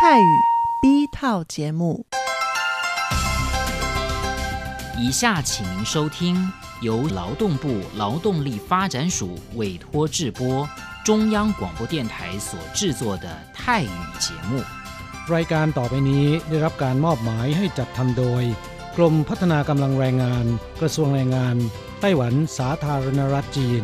泰语 B 套节目。以下请您收听由劳动部劳动力发展署委托制播，中央广播电台所制作的泰语节目。 รายการต่อไปนี้ได้รับการมอบหมายให้จัดทำโดย กรมพัฒนากำลังแรงงาน กระทรวงแรงงาน ไต้หวันสาธารณรัฐจีน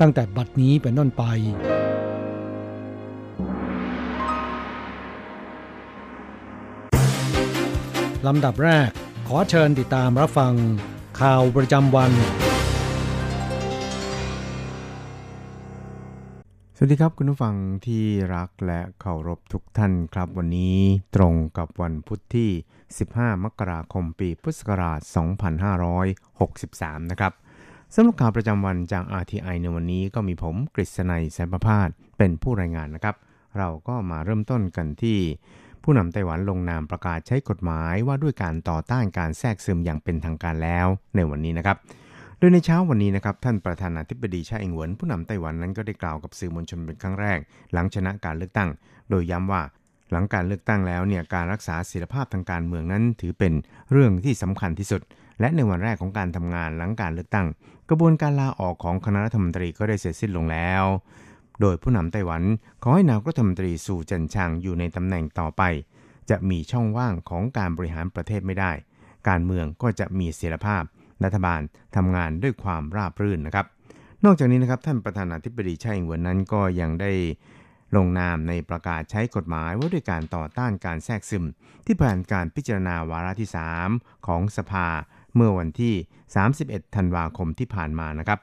ตั้งแต่บัดนี้เป็นต้นไป ลำดับแรกขอเชิญติดตามรับฟัง ข่าวประจำวัน สวัสดีครับคุณผู้ฟังที่รักและเคารพทุกท่านครับ วันนี้ตรงกับวันพุทธที่ 15 มกราคมปีพุทธศักราช 2563 นะครับ สำหรับข่าวประจำวันจาก RTI ในวันนี้ก็มีผมกฤษณัยแสนประพาสเป็นผู้รายงานนะครับ เราก็มาเริ่มต้นกันที่ ผู้นำไต้หวันลงนามประกาศใช้กฎหมายว่าด้วยการต่อต้านการแทรกซึมอย่างเป็นทางการแล้วในวันนี้นะครับ โดยในเช้าวันนี้นะครับท่านประธานาธิบดีชาอิงหวนผู้นำไต้หวันนั้นก็ได้กล่าวกับสื่อมวลชนเป็นครั้งแรก หลังชนะการเลือกตั้ง โดยย้ำว่าหลังการเลือกตั้งแล้วเนี่ยการรักษาเสถีภาพทางการเมืองนั้นถือเป็นเรื่องที่สำคัญที่สุด และในวันแรกของการทำงานหลังการเลือกตั้ง กระบวนการลาออกของคณะรัฐมนตรีก็ได้เสร็จสิ้นลงแล้ว โดยผู้นำไต้หวันขอให้นายรัฐมนตรีสู่จินชางอยู่ในตำแหน่งต่อไป จะมีช่องว่างของการบริหารประเทศไม่ได้ การเมืองก็จะมีเสถียรภาพ รัฐบาลทำงานด้วยความราบรื่นนะครับ นอกจากนี้นะครับท่านประธานาธิบดีไช่อิงเหวินนั้นก็ยังได้ ลงนามในประกาศใช้กฎหมายว่าด้วยการต่อต้านการแทรกซึม ที่ผ่านการพิจารณาวาระที่ 3 ของสภาเมื่อวันที่ 31 ธันวาคมที่ผ่านมานะครับ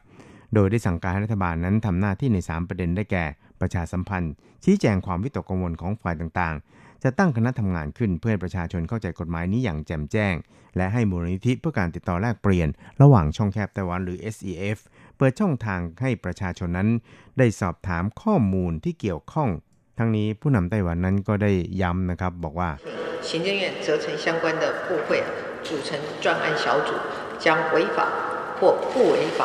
โดยได้สั่งการให้รัฐบาลนั้นทำหน้าที่ใน 3 ประเด็นได้แก่ ประชาสัมพันธ์ ชี้แจงความวิตกกังวลของฝ่ายต่างๆ จะตั้งคณะทำงานขึ้นเพื่อให้ประชาชนเข้าใจกฎหมายนี้อย่างแจ่มแจ้ง และให้มูลนิธิเพื่อการติดต่อแลกเปลี่ยน ระหว่างช่องแคบไต้หวันหรือ SEF เปิดช่องทางให้ประชาชนนั้น ได้สอบถามข้อมูลที่เกี่ยวข้อง ทั้งนี้ผู้นำไต้หวันนั้นก็ได้ย้ำนะครับบอกว่า 行政院责成相关的部会组成专案小组，将违法或不违法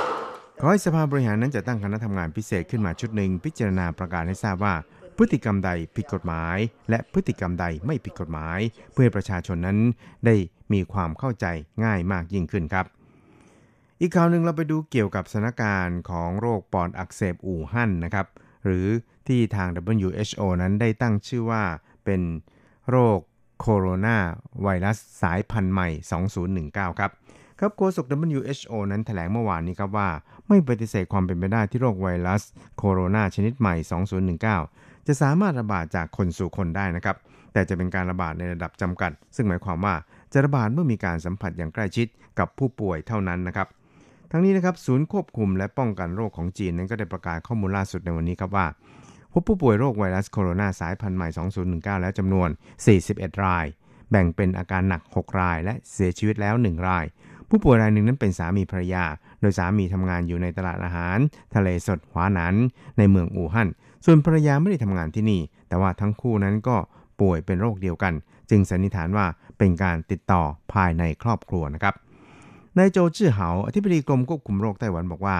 ขอให้สภาบริหารนั้นจะตั้งคณะทำงานพิเศษขึ้นมาชุดหนึ่งพิจารณาประกาศให้ทราบว่า พฤติกรรมใดผิดกฎหมาย และพฤติกรรมใดไม่ผิดกฎหมาย เพื่อให้ประชาชนนั้นได้มีความเข้าใจง่ายมากยิ่งขึ้นครับ อีกข่าวหนึ่งเราไปดูเกี่ยวกับสถานการณ์ของโรคปอดอักเสบอู่ฮั่นนะครับ หรือที่ทาง WHO นั้นได้ตั้งชื่อว่าเป็นโรคโคโรนาไวรัสสายพันธุ์ใหม่ 2019 ครับ ครับโฆษก WHO นั้นแถลงเมื่อวานนี้ครับว่า ไม่ปฏิเสธความเป็นไปได้ที่โรคไวรัสโคโรนาชนิดใหม่ 2019 จะสามารถระบาดจากคนสู่คนได้นะครับ แต่จะเป็นการระบาดในระดับจำกัด ซึ่งหมายความว่าจะระบาดเมื่อมีการสัมผัสอย่างใกล้ชิดกับผู้ป่วยเท่านั้นนะครับ ทั้งนี้นะครับศูนย์ควบคุมและป้องกันโรคของจีนนั้นก็ได้ประกาศข้อมูลล่าสุดในวันนี้ครับว่าพบผู้ป่วยโรคไวรัสโคโรนาสายพันธุ์ใหม่ 2019 แล้วจำนวน 41 ราย แบ่งเป็นอาการหนัก 6 ราย และเสียชีวิตแล้ว 1 ราย ผู้ป่วยรายหนึ่งนั้นเป็นสามีภรรยา โดยสามีทำงานอยู่ในตลาดอาหาร ทะเลสดหวาหนานในเมืองอู่ฮั่น ส่วนภรรยาไม่ได้ทำงานที่นี่ แต่ว่าทั้งคู่นั้นก็ป่วยเป็นโรคเดียวกัน จึงสันนิษฐานว่าเป็นการติดต่อภายในครอบครัวนะครับ นายโจจื้อเหาอธิบดีกรมควบคุมโรคไต้หวันบอกว่า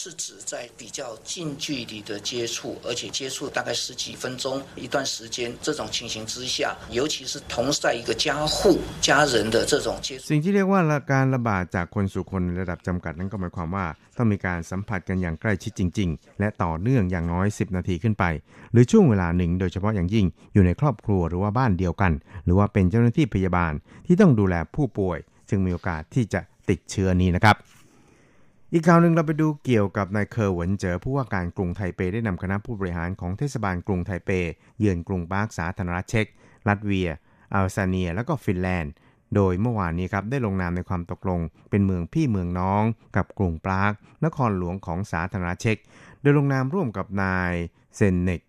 是指在比较近距离的接触，而且接触大概十几分钟一段时间，这种情形之下，尤其是同在一个家户家人的这种接触。 สิ่งที่เรียกว่าการระบาดจากคนสู่คนในระดับจำกัดนั้นก็หมายความว่าต้องมีการสัมผัสกันอย่างใกล้ชิดจริง ๆ และต่อเนื่องอย่างน้อย 10 นาทีขึ้นไป หรือช่วงเวลาหนึ่งโดยเฉพาะอย่างยิ่งอยู่ในครอบครัวหรือว่าบ้านเดียวกัน หรือว่าเป็นเจ้าหน้าที่พยาบาลที่ต้องดูแลผู้ป่วย จึงมีโอกาสที่จะติดเชื้อนี้นะครับ อีกข่าวหนึ่งเราไปดูเกี่ยวกับนายเคอร์หวนเจอผู้ว่าการกรุงไทเปได้นำคณะผู้บริหารของเทศบาลกรุงไทเป เยือนกรุงปาร์คสาธารณรัฐเช็กลัตเวียอัลซาเนีย และก็ฟินแลนด์ โดยเมื่อวานนี้ครับได้ลงนามในความตกลง เป็นเมืองพี่เมืองน้อง กับกรุงปรากนครหลวงของสาธารณรัฐเช็กโดยลงนามร่วมกับนายเซนเนก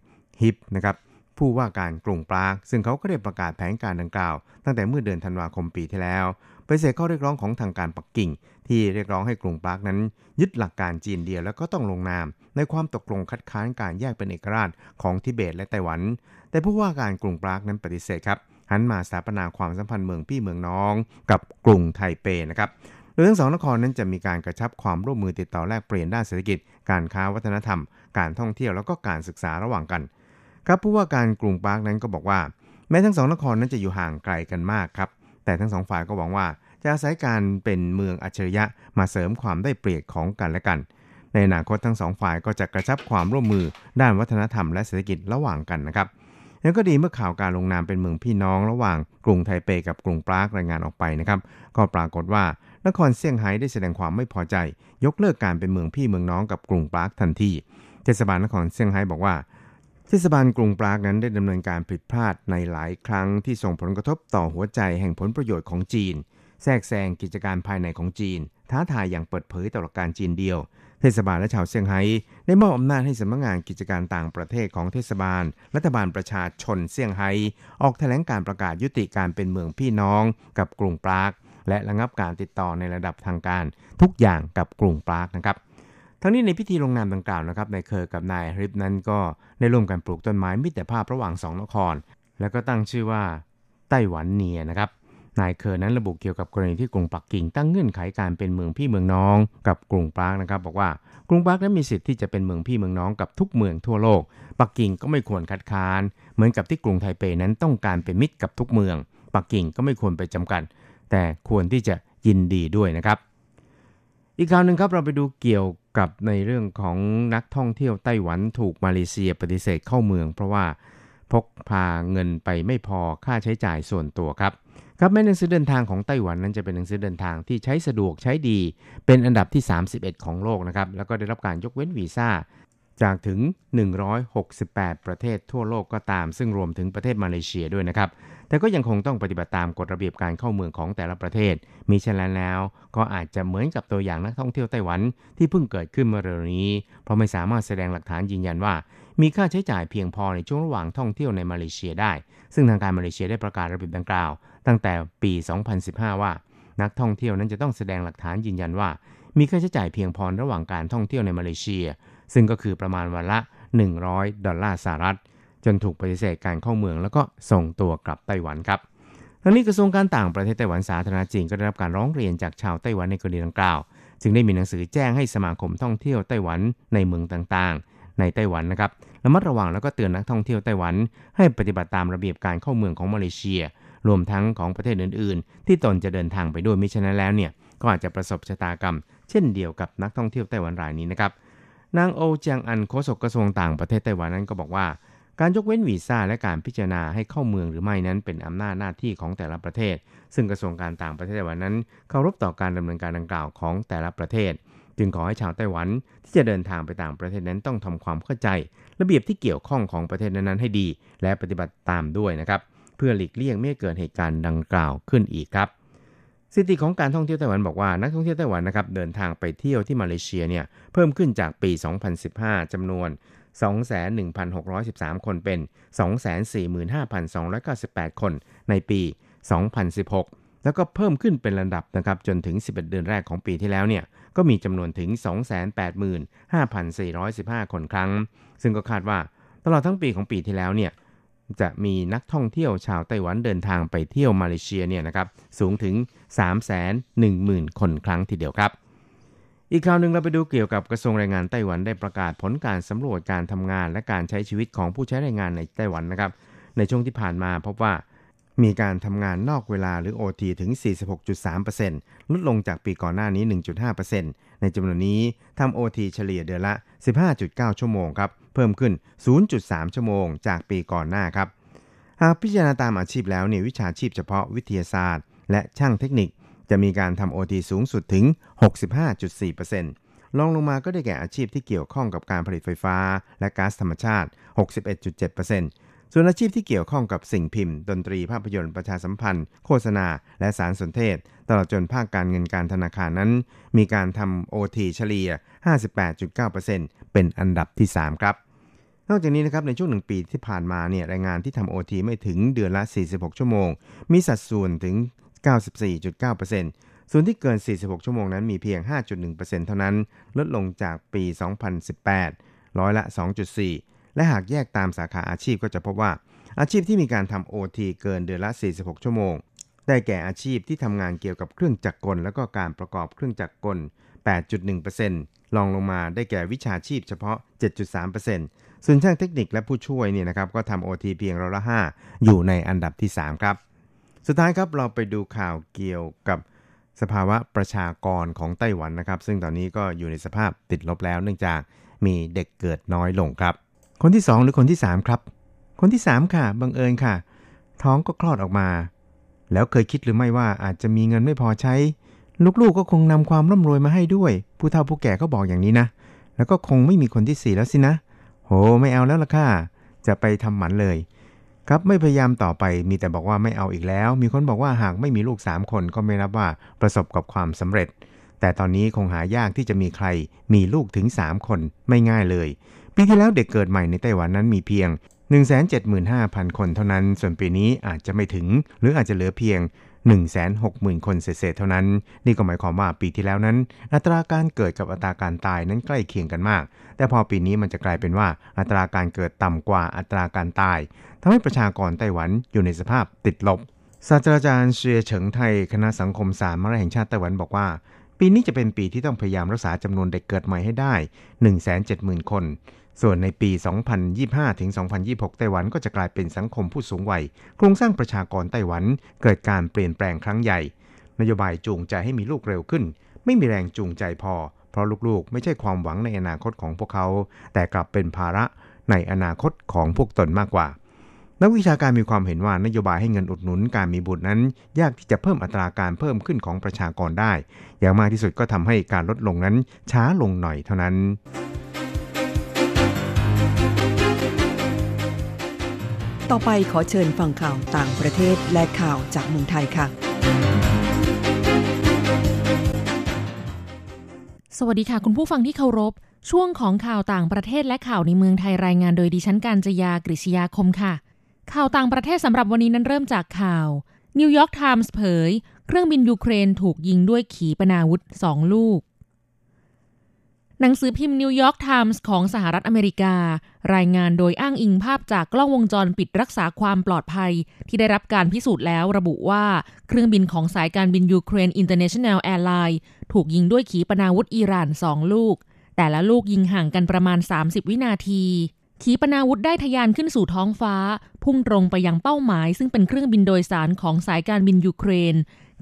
ฮิปนะครับผู้ว่าการกรุงปรากซึ่งเขาก็ได้ประกาศแผนการดังกล่าว ตั้งแต่เมื่อเดือนธันวาคมปีที่แล้ว ไปเสร็จข้อเรียกร้องของทางการปักกิ่ง ที่เรียกร้องให้กรุงปรากนั้น ยึดหลักการจีนเดียวแล้วก็ต้องลงนาม ในความตกลงคัดค้านการแยกเป็นเอกราชของทิเบตและไต้หวัน แต่ผู้ว่าการกรุงปรากนั้นปฏิเสธครับหันมาสถาปนาความสัมพันธ์เมืองพี่เมืองน้อง กับกรุงไทเปนะครับโดยทั้งสองนครนั้นจะมีการกระชับความร่วมมือติดต่อแลกเปลี่ยนด้านเศรษฐกิจ การค้าวัฒนธรรม การท่องเที่ยวแล้วก็การศึกษาระหว่างกัน ครับผู้ว่าการกรุงปาร์คนั้นก็บอกว่า แม้ทั้งสองนครนั้นจะอยู่ห่างไกลกันมากครับ แต่ทั้งสองฝ่ายก็หวังว่า จะอาศัยการเป็นเมืองอัจฉริยะมาเสริมความได้เปรียบของกันและกัน ในอนาคตทั้งสองฝ่ายก็จะกระชับความร่วมมือด้านวัฒนธรรมและเศรษฐกิจระหว่างกันนะครับยังก็ดีเมื่อข่าวการลงนามเป็นเมืองพี่น้องระหว่างกรุงไทเปกับกรุงปรากรายงานออกไปนะครับก็ปรากฏว่านครเซี่ยงไฮ้ได้แสดงความไม่พอใจ ยกเลิกการเป็นเมืองพี่เมืองน้องกับกรุงปรากทันทีเทศบาลนครเซี่ยงไฮ้บอกว่า เทศบาลกรุงปรากนั้นได้ดำเนินการผิดพลาดในหลายครั้งที่ส่งผลกระทบต่อหัวใจแห่งผลประโยชน์ของจีน แทรกแซงกิจการภายในของจีน ท้าทายอย่างเปิดเผยต่อหลักการจีนเดียว เทศบาลและชาวเซี่ยงไฮ้ได้มอบอำนาจให้สำนักงานกิจการต่างประเทศของเทศบาล รัฐบาลประชาชนเซี่ยงไฮ้ออกแถลงการณ์ประกาศยุติการเป็นเมืองพี่น้องกับกรุงปรากและระงับการติดต่อในระดับทางการทุกอย่างกับกรุงปรากนะครับ ทั้งนี้ในพิธีลงนามดังกล่าวนะครับนายเคอร์กับนายริปนั้นก็ได้ร่วมกันปลูกต้นไม้มิตรภาพระหว่างสองนคร แล้วก็ตั้งชื่อว่าไต้หวันเนียนะครับนายเคอร์นั้นระบุเกี่ยวกับกรณีที่กรุงปักกิ่งตั้งเงื่อนไขการเป็นเมืองพี่เมืองน้อง กับกรุงปรากนะครับบอกว่ากรุงปรากนั้นมีสิทธิ์ที่จะเป็นเมืองพี่เมืองน้องกับทุกเมืองทั่วโลก ปักกิ่งก็ไม่ควรคัดค้าน เหมือนกับที่กรุงไทเปนั้นต้องการเป็นมิตรกับทุกเมือง ปักกิ่งก็ไม่ควรไปจำกัด แต่ควรที่จะยินดีด้วยนะครับ อีกข่าวหนึ่งครับเราไปดูเกี่ยว กับในเรื่องของนักท่องเที่ยวไต้หวันถูกมาเลเซียปฏิเสธเข้าเมือง เพราะว่าพกพาเงินไปไม่พอค่าใช้จ่ายส่วนตัวครับครับแม้หนังสือเดินทางของไต้หวันนั้นจะเป็นหนังสือเดินทางที่ใช้สะดวกใช้ดี เป็นอันดับที่ 31 ของโลกนะครับแล้วก็ได้รับการยกเว้นวีซ่าจากถึง 168 ประเทศทั่วโลกก็ตาม ซึ่งรวมถึงประเทศมาเลเซียด้วยนะครับ แต่ก็ยังคงต้องปฏิบัติตามกฎระเบียบการเข้าเมืองของแต่ละประเทศ มีเช่นนั้นแล้ว ก็อาจจะเหมือนกับตัวอย่างนักท่องเที่ยวไต้หวันที่เพิ่งเกิดขึ้นเมื่อเร็วนี้ เพราะไม่สามารถแสดงหลักฐานยืนยันว่า มีค่าใช้จ่ายเพียงพอในช่วงระหว่างท่องเที่ยวในมาเลเซียได้ ซึ่งทางการมาเลเซียได้ประกาศระเบียบดังกล่าว ตั้งแต่ปี 2015 ว่า นักท่องเที่ยวนั้นจะต้องแสดงหลักฐานยืนยันว่า มีค่าใช้จ่ายเพียงพอระหว่างการท่องเที่ยวในมาเลเซีย ซึ่งก็คือประมาณวันละ 100 ดอลลาร์สหรัฐ นถูกปฏิเสธการเข้าเมือง แล้วก็ส่งตัวกลับไต้หวันครับทั้งนี้กระทรวงการต่างประเทศไต้หวันสาธารณจีนก็ได้รับการร้องเรียนจากชาวไต้หวันในกรณีดังกล่าว จึงได้มีหนังสือแจ้งให้สมาคมท่องเที่ยวไต้หวันในเมืองต่างๆ ในไต้หวันนะครับระมัดระวังแล้วก็เตือนนักท่องเที่ยวไต้หวัน ให้ปฏิบัติตามระเบียบการเข้าเมืองของมาเลเซีย รวมทั้งของประเทศอื่นๆ ที่ตนจะเดินทางไปด้วยมิฉะนั้นแล้วเนี่ยก็อาจจะประสบชะตากรรม เช่นเดียวกับนักท่องเที่ยวไต้หวันรายนี้นะครับนางโอเจียงอันโฆษกกระทรวงต่างประเทศไต้หวันนั้นก็บอกว่า การยกเว้นวีซ่าและการพิจารณาให้เข้าเมืองหรือไม่นั้นเป็นอำนาจหน้าที่ของแต่ละประเทศ ซึ่งกระทรวงการต่างประเทศไต้หวันนั้นเคารพต่อการดำเนินการดังกล่าวของแต่ละประเทศ จึงขอให้ชาวไต้หวันที่จะเดินทางไปต่างประเทศนั้นต้องทำความเข้าใจ ระเบียบที่เกี่ยวข้องของประเทศนั้นๆให้ดี และปฏิบัติตามด้วยนะครับเพื่อหลีกเลี่ยงไม่ให้เกิดเหตุการณ์ดังกล่าวขึ้นอีกครับสถิติของการท่องเที่ยวไต้หวันบอกว่านักท่องเที่ยวไต้หวันนะครับเดินทางไปเที่ยวที่มาเลเซียเนี่ยเพิ่มขึ้นจากปี 2015จำนวน 21,613 คนเป็น 245,298 คนในปี 2016 แล้วก็เพิ่มขึ้นเป็นระดับนะครับจนถึง 11 เดือนแรกของปีที่แล้วเนี่ยก็มีจำนวนถึง 285,415 คนครั้ง ซึ่งก็คาดว่าตลอดทั้งปีของปีที่แล้วเนี่ยจะมีนักท่องเที่ยวชาวไต้หวันเดินทางไปเที่ยวมาเลเซียเนี่ยนะครับสูงถึง 310,000 คนครั้งทีเดียวครับ อีกข่าวหนึ่งเราไปดูเกี่ยวกับกระทรวงแรงงานไต้หวันได้ประกาศผลการสำรวจการทำงานและการใช้ชีวิตของผู้ใช้แรงงานในไต้หวันนะครับ ในช่วงที่ผ่านมาพบว่า มีการทำงานนอกเวลาหรือ OT ถึง 46.3%ลดลงจากปีก่อนหน้านี้ 1.5%ในจำนวนนี้ทำ OT เฉลี่ยเดือนละ 15.9 ชั่วโมงครับ เพิ่มขึ้น 0.3 ชั่วโมง จากปีก่อนหน้าครับ หากพิจารณาตามอาชีพแล้วเนี่ยวิชาชีพเฉพาะวิทยาศาสตร์ และช่างเทคนิค จะมีการทำ OT สูงสุดถึง 65.4%ลองลงมาก็ได้แก่อาชีพที่เกี่ยวข้องกับการผลิตไฟฟ้า และก๊าซธรรมชาติ 61.7%ส่วนอาชีพที่เกี่ยวข้องกับสิ่งพิมพ์ ดนตรีภาพยนตร์ประชาสัมพันธ์ โฆษณา และสารสนเทศ ตลอดจนภาคการเงินการธนาคารนั้น มีการทำ OT เฉลี่ย 58.9%เป็นอันดับที่ 3 ครับนอกจากนี้นะครับในช่วงหนึ่งปีที่ผ่านมาเนี่ยแรงงานที่ทำโอทีไม่ถึงเดือนละ 46 ชั่วโมง มีสัดส่วนถึง 94.9%ส่วนที่เกิน 46 ชั่วโมงนั้นมีเพียง 5.1%เท่านั้น ลดลงจากปี 2018 ร้อยละ 2.4 และหากแยกตามสาขาอาชีพก็จะพบว่า อาชีพที่มีการทำโอทีเกินเดือนละ 46 ชั่วโมง ได้แก่อาชีพที่ทำงานเกี่ยวกับเครื่องจักรกล และก็การประกอบเครื่องจักรกล 8.1%ลองลงมาได้แก่วิชาชีพเฉพาะ 7.3%ส่วนช่างเทคนิคและผู้ช่วยเนี่ยนะครับก็ทำโอทีเพียงร้อยละห้าอยู่ในอันดับที่ 3 ครับ สุดท้ายครับเราไปดูข่าวเกี่ยวกับสภาวะประชากรของไต้หวันนะครับ ซึ่งตอนนี้ก็อยู่ในสภาพติดลบแล้วเนื่องจากมีเด็กเกิดน้อยลงครับ คนที่ 2 หรือคนที่ 3 ครับ คนที่ 3 ค่ะ บังเอิญค่ะ ท้องก็คลอดออกมา แล้วเคยคิดหรือไม่ว่าอาจจะมีเงินไม่พอใช้ ลูกๆก็คงนำความร่ำรวยมาให้ด้วย ผู้เฒ่าผู้แก่ก็บอกอย่างนี้นะ แล้วก็คงไม่มีคนที่ 4 แล้วสินะ โห ไม่เอาแล้วล่ะค่ะ จะไปทำหมันเลย ครับไม่พยายามต่อไปมีแต่บอกว่าไม่เอาอีกแล้ว มีคนบอกว่าหากไม่มีลูก 3 คนก็ไม่นับว่าประสบกับความสำเร็จ แต่ตอนนี้คงหายากที่จะมีใคร มีลูกถึง 3 คนไม่ง่ายเลย ปีที่แล้วเด็กเกิดใหม่ในไต้หวันนั้นมีเพียง 175,000 คนเท่านั้น ส่วนปีนี้อาจจะไม่ถึง หรืออาจจะเหลือเพียง 160,000 คนเศษเท่านั้น นี่ก็หมายความว่าปีที่แล้วนั้น อัตราการเกิดกับอัตราการตายนั้นใกล้เคียงกันมาก แต่พอปีนี้มันจะกลายเป็นว่าอัตราการเกิดต่ำกว่าอัตราการตาย ทำให้ประชากรไต้หวันอยู่ในสภาพติดลบ ศาสตราจารย์เซียเฉิงไทย คณะสังคมศาสตร์มหาแห่งชาติไต้หวันบอกว่า ปีนี้จะเป็นปีที่ต้องพยายามรักษาจำนวนเด็กเกิดใหม่ให้ได้ 170,000 คน ส่วนในปี 2025 ถึง 2026 ไต้หวันก็จะกลายเป็นสังคมผู้สูงวัย โครงสร้างประชากรไต้หวันเกิดการเปลี่ยนแปลงครั้งใหญ่ นโยบายจูงใจให้มีลูกเร็วขึ้น ไม่มีแรงจูงใจพอ เพราะลูกๆ ไม่ใช่ความหวังในอนาคตของพวกเขา แต่กลับเป็นภาระในอนาคตของพวกตนมากกว่า นักวิชาการมีความเห็นว่านโยบายให้เงินอุดหนุนการมีบุตรนั้น ยากที่จะเพิ่มอัตราการเพิ่มขึ้นของประชากรได้ อย่างมากที่สุดก็ทำให้การลดลงนั้นช้าลงหน่อยเท่านั้นต่อไปขอเชิญฟังข่าวต่างประเทศและข่าวจากเมืองไทยค่ะ สวัสดีค่ะคุณผู้ฟังที่เคารพ ช่วงของข่าวต่างประเทศและข่าวในเมืองไทยรายงานโดยดิฉันการจยากริชยาคมค่ะ ข่าวต่างประเทศสำหรับวันนี้นั้นเริ่มจากข่าว นิวยอร์กไทมส์เผย เครื่องบินยูเครนถูกยิงด้วยขีปนาวุธสองลูก หนังสือพิมพ์นิวยอร์กไทมส์ของสหรัฐอเมริกา รายงานโดยอ้างอิงภาพจากกล้องวงจรปิดรักษาความปลอดภัย ที่ได้รับการพิสูจน์แล้วระบุว่าเครื่องบินของสายการบินยูเครนอินเตอร์เนชั่นแนลแอร์ไลน์ถูกยิงด้วยขีปนาวุธอิหร่านสองลูก แต่ละลูกยิงห่างกันประมาณ 30 วินาที ขีปนาวุธได้ทะยานขึ้นสู่ท้องฟ้า พุ่งตรงไปยังเป้าหมาย ซึ่งเป็นเครื่องบินโดยสารของสายการบินยูเครน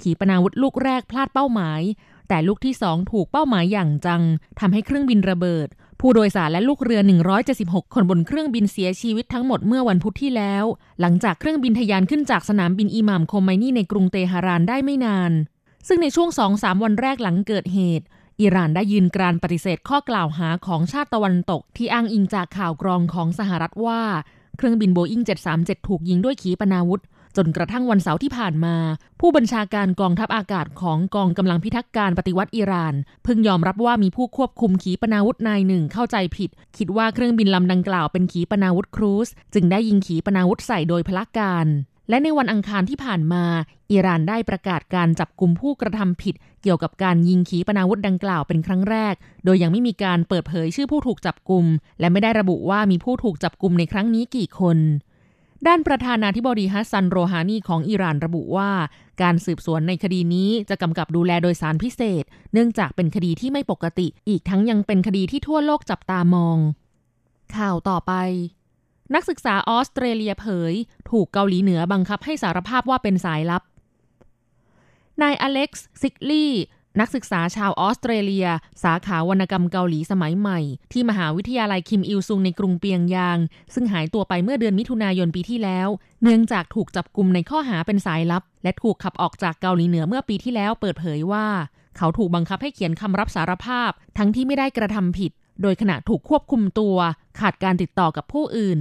ขีปนาวุธลูกแรกพลาดเป้าหมาย แต่ลูกที่สองถูกเป้าหมายอย่างจังทำให้เครื่องบินระเบิด ผู้โดยสารและลูกเรือ 176 คนบนเครื่องบินเสียชีวิตทั้งหมดเมื่อวันพุธที่แล้ว หลังจากเครื่องบินทะยานขึ้นจากสนามบินอิหม่ามโคมไมนี่ในกรุงเตหะรานได้ไม่นานซึ่งในช่วง2-3วันแรกหลังเกิดเหตุ อิหร่านได้ยืนกรานปฏิเสธข้อกล่าวหาของชาติตะวันตก ที่อ้างอิงจากข่าวกรองของสหรัฐว่า เครื่องบินโบอิง737 ถูกยิงด้วยขีปนาวุธ จนกระทั่งวันเสาร์ที่ผ่านมา ผู้บัญชาการกองทัพอากาศของกองกำลังพิทักษ์การปฏิวัติอิหร่านเพิ่งยอมรับว่ามีผู้ควบคุมขีปนาวุธนายหนึ่งเข้าใจผิด คิดว่าเครื่องบินลำดังกล่าวเป็นขีปนาวุธครูซจึงได้ยิงขีปนาวุธใส่โดยพลการ และในวันอังคารที่ผ่านมา อิหร่านได้ประกาศการจับกลุ่มผู้กระทำผิด เกี่ยวกับการยิงขีปนาวุธดังกล่าวเป็นครั้งแรก โดยยังไม่มีการเปิดเผยชื่อผู้ถูกจับกลุ่ม และไม่ได้ระบุว่ามีผู้ถูกจับกลุ่มในครั้งนี้กี่คน ด้านประธานาธิบดีฮัสซันโรฮานีของอิหร่านระบุว่า การสืบสวนในคดีนี้จะกำกับดูแลโดยศาลพิเศษ เนื่องจากเป็นคดีที่ไม่ปกติ อีกทั้งยังเป็นคดีที่ทั่วโลกจับตามอง ข่าวต่อไป นักศึกษาออสเตรเลียเผย ถูกเกาหลีเหนือบังคับให้สารภาพว่าเป็นสายลับ นายอเล็กซ์ซิกลี่ นักศึกษาชาวออสเตรเลีย สาขาวรรณกรรมเกาหลีสมัยใหม่ ที่มหาวิทยาลัยคิมอิลซุงในกรุงเปียงยาง ซึ่งหายตัวไปเมื่อเดือนมิถุนายนปีที่แล้ว เนื่องจากถูกจับกลุ่มในข้อหาเป็นสายลับ และถูกขับออกจากเกาหลีเหนือเมื่อปีที่แล้วเปิดเผยว่า เขาถูกบังคับให้เขียนคำรับสารภาพ ทั้งที่ไม่ได้กระทำผิด โดยขณะถูกควบคุมตัว ขาดการติดต่อกับผู้อื่น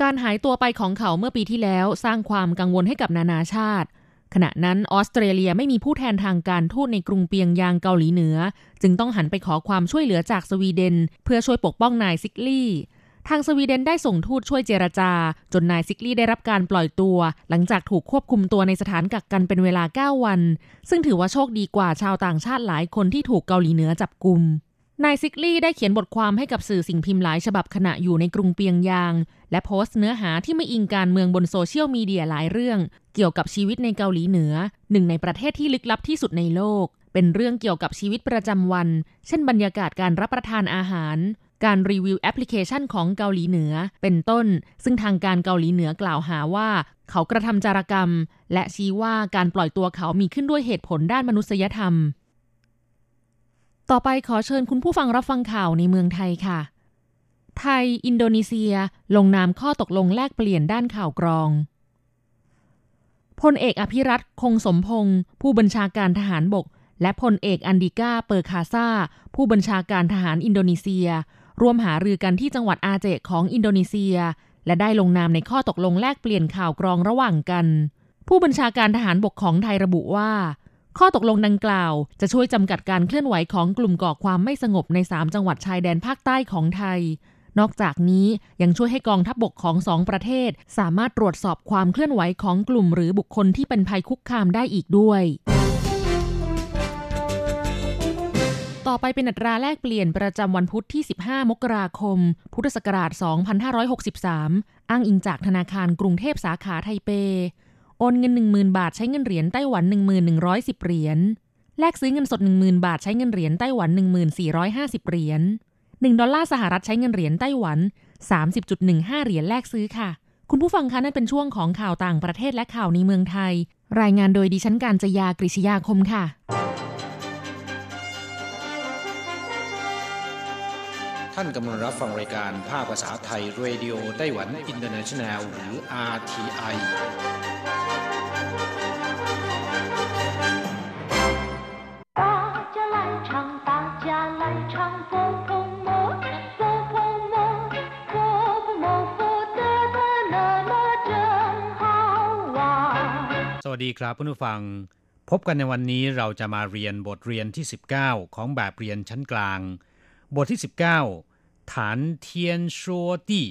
การหายตัวไปของเขาเมื่อปีที่แล้วสร้างความกังวลให้กับนานาชาติ ขณะนั้นออสเตรเลียไม่มีผู้แทนทางการทูตในกรุงเปียงยางเกาหลีเหนือ จึงต้องหันไปขอความช่วยเหลือจากสวีเดน เพื่อช่วยปกป้องนายซิกลี่ทางสวีเดนได้ส่งทูตช่วยเจรจา จนนายซิกลี่ได้รับการปล่อยตัว หลังจากถูกควบคุมตัวในสถานกักกันเป็นเวลา 9 วัน ซึ่งถือว่าโชคดีกว่าชาวต่างชาติหลายคนที่ถูกเกาหลีเหนือจับกุม นายซิกลี่ได้เขียนบทความให้กับสื่อสิ่งพิมพ์หลายฉบับขณะอยู่ในกรุงเปียงยาง และโพสต์เนื้อหาที่ไม่อิงการเมืองบนโซเชียลมีเดียหลายเรื่อง เกี่ยวกับชีวิตในเกาหลีเหนือ หนึ่งในประเทศที่ลึกลับที่สุดในโลก เป็นเรื่องเกี่ยวกับชีวิตประจำวัน เช่นบรรยากาศการรับประทานอาหาร การรีวิวแอปพลิเคชันของเกาหลีเหนือ เป็นต้น ซึ่งทางการเกาหลีเหนือกล่าวหาว่า เขากระทำจารกรรม และชี้ว่าการปล่อยตัวเขามีขึ้นด้วยเหตุผลด้านมนุษยธรรม ต่อไปขอเชิญคุณผู้ฟังรับฟังข่าวในเมืองไทยค่ะ ไทย อินโดนีเซีย ลงนามข้อตกลงแลกเปลี่ยนด้านข่าวกรอง พลเอกอภิรัตคงสมพงศ์ผู้บัญชาการทหารบก และพลเอกอันดิก้าเปอร์คาซาผู้บัญชาการทหารอินโดนีเซีย ร่วมหารือกันที่จังหวัดอาเจะห์ของอินโดนีเซีย และได้ลงนามในข้อตกลงแลกเปลี่ยนข่าวกรองระหว่างกัน ผู้บัญชาการทหารบกของไทยระบุว่า ข้อตกลงดังกล่าว จะช่วยจำกัดการเคลื่อนไหวของกลุ่มก่อความไม่สงบใน 3 จังหวัดชายแดนภาคใต้ของไทย นอกจากนี้ยังช่วยให้กองทัพบบกของสองประเทศ สามารถตรวจสอบความเคลื่อนไหวของกลุ่มหรือบุคคลที่เป็นภัยคุกคามได้อีกด้วยต่อไปเป็นอัตราแลกเปลี่ยนประจำวันพุธที่ 15 มกราคม พุทธศักราช 2563 อ้างอิงจากธนาคารกรุงเทพสาขาไทเป โอนเงิน 10,000 บาทใช้เงินเหรียญไต้หวัน 1110 เหรียญ แลกซื้อเงินสด 10,000 บาทใช้เงินเหรียญไต้หวัน 1450 เหรียญ 1 ดอลลาร์สหรัฐใช้เงินเหรียญไต้หวัน 30.15 เหรียญแลกซื้อค่ะ คุณผู้ฟังคะนั่นเป็นช่วงของข่าวต่างประเทศและข่าวในเมืองไทย รายงานโดยดิฉันการจยากริชยาคมค่ะ ท่านกำลังรับฟังรายการภาคภาษาไทยเรดิโอไต้หวันอินเตอร์เนชันแนลหรือ RTI สวัสดีครับผู้นิฟัง พบกันในวันนี้เราจะมาเรียนบทเรียนที่ 19 ของแบบเรียนชั้นกลาง บทที่ 19 ฐานเทียนชัวตี้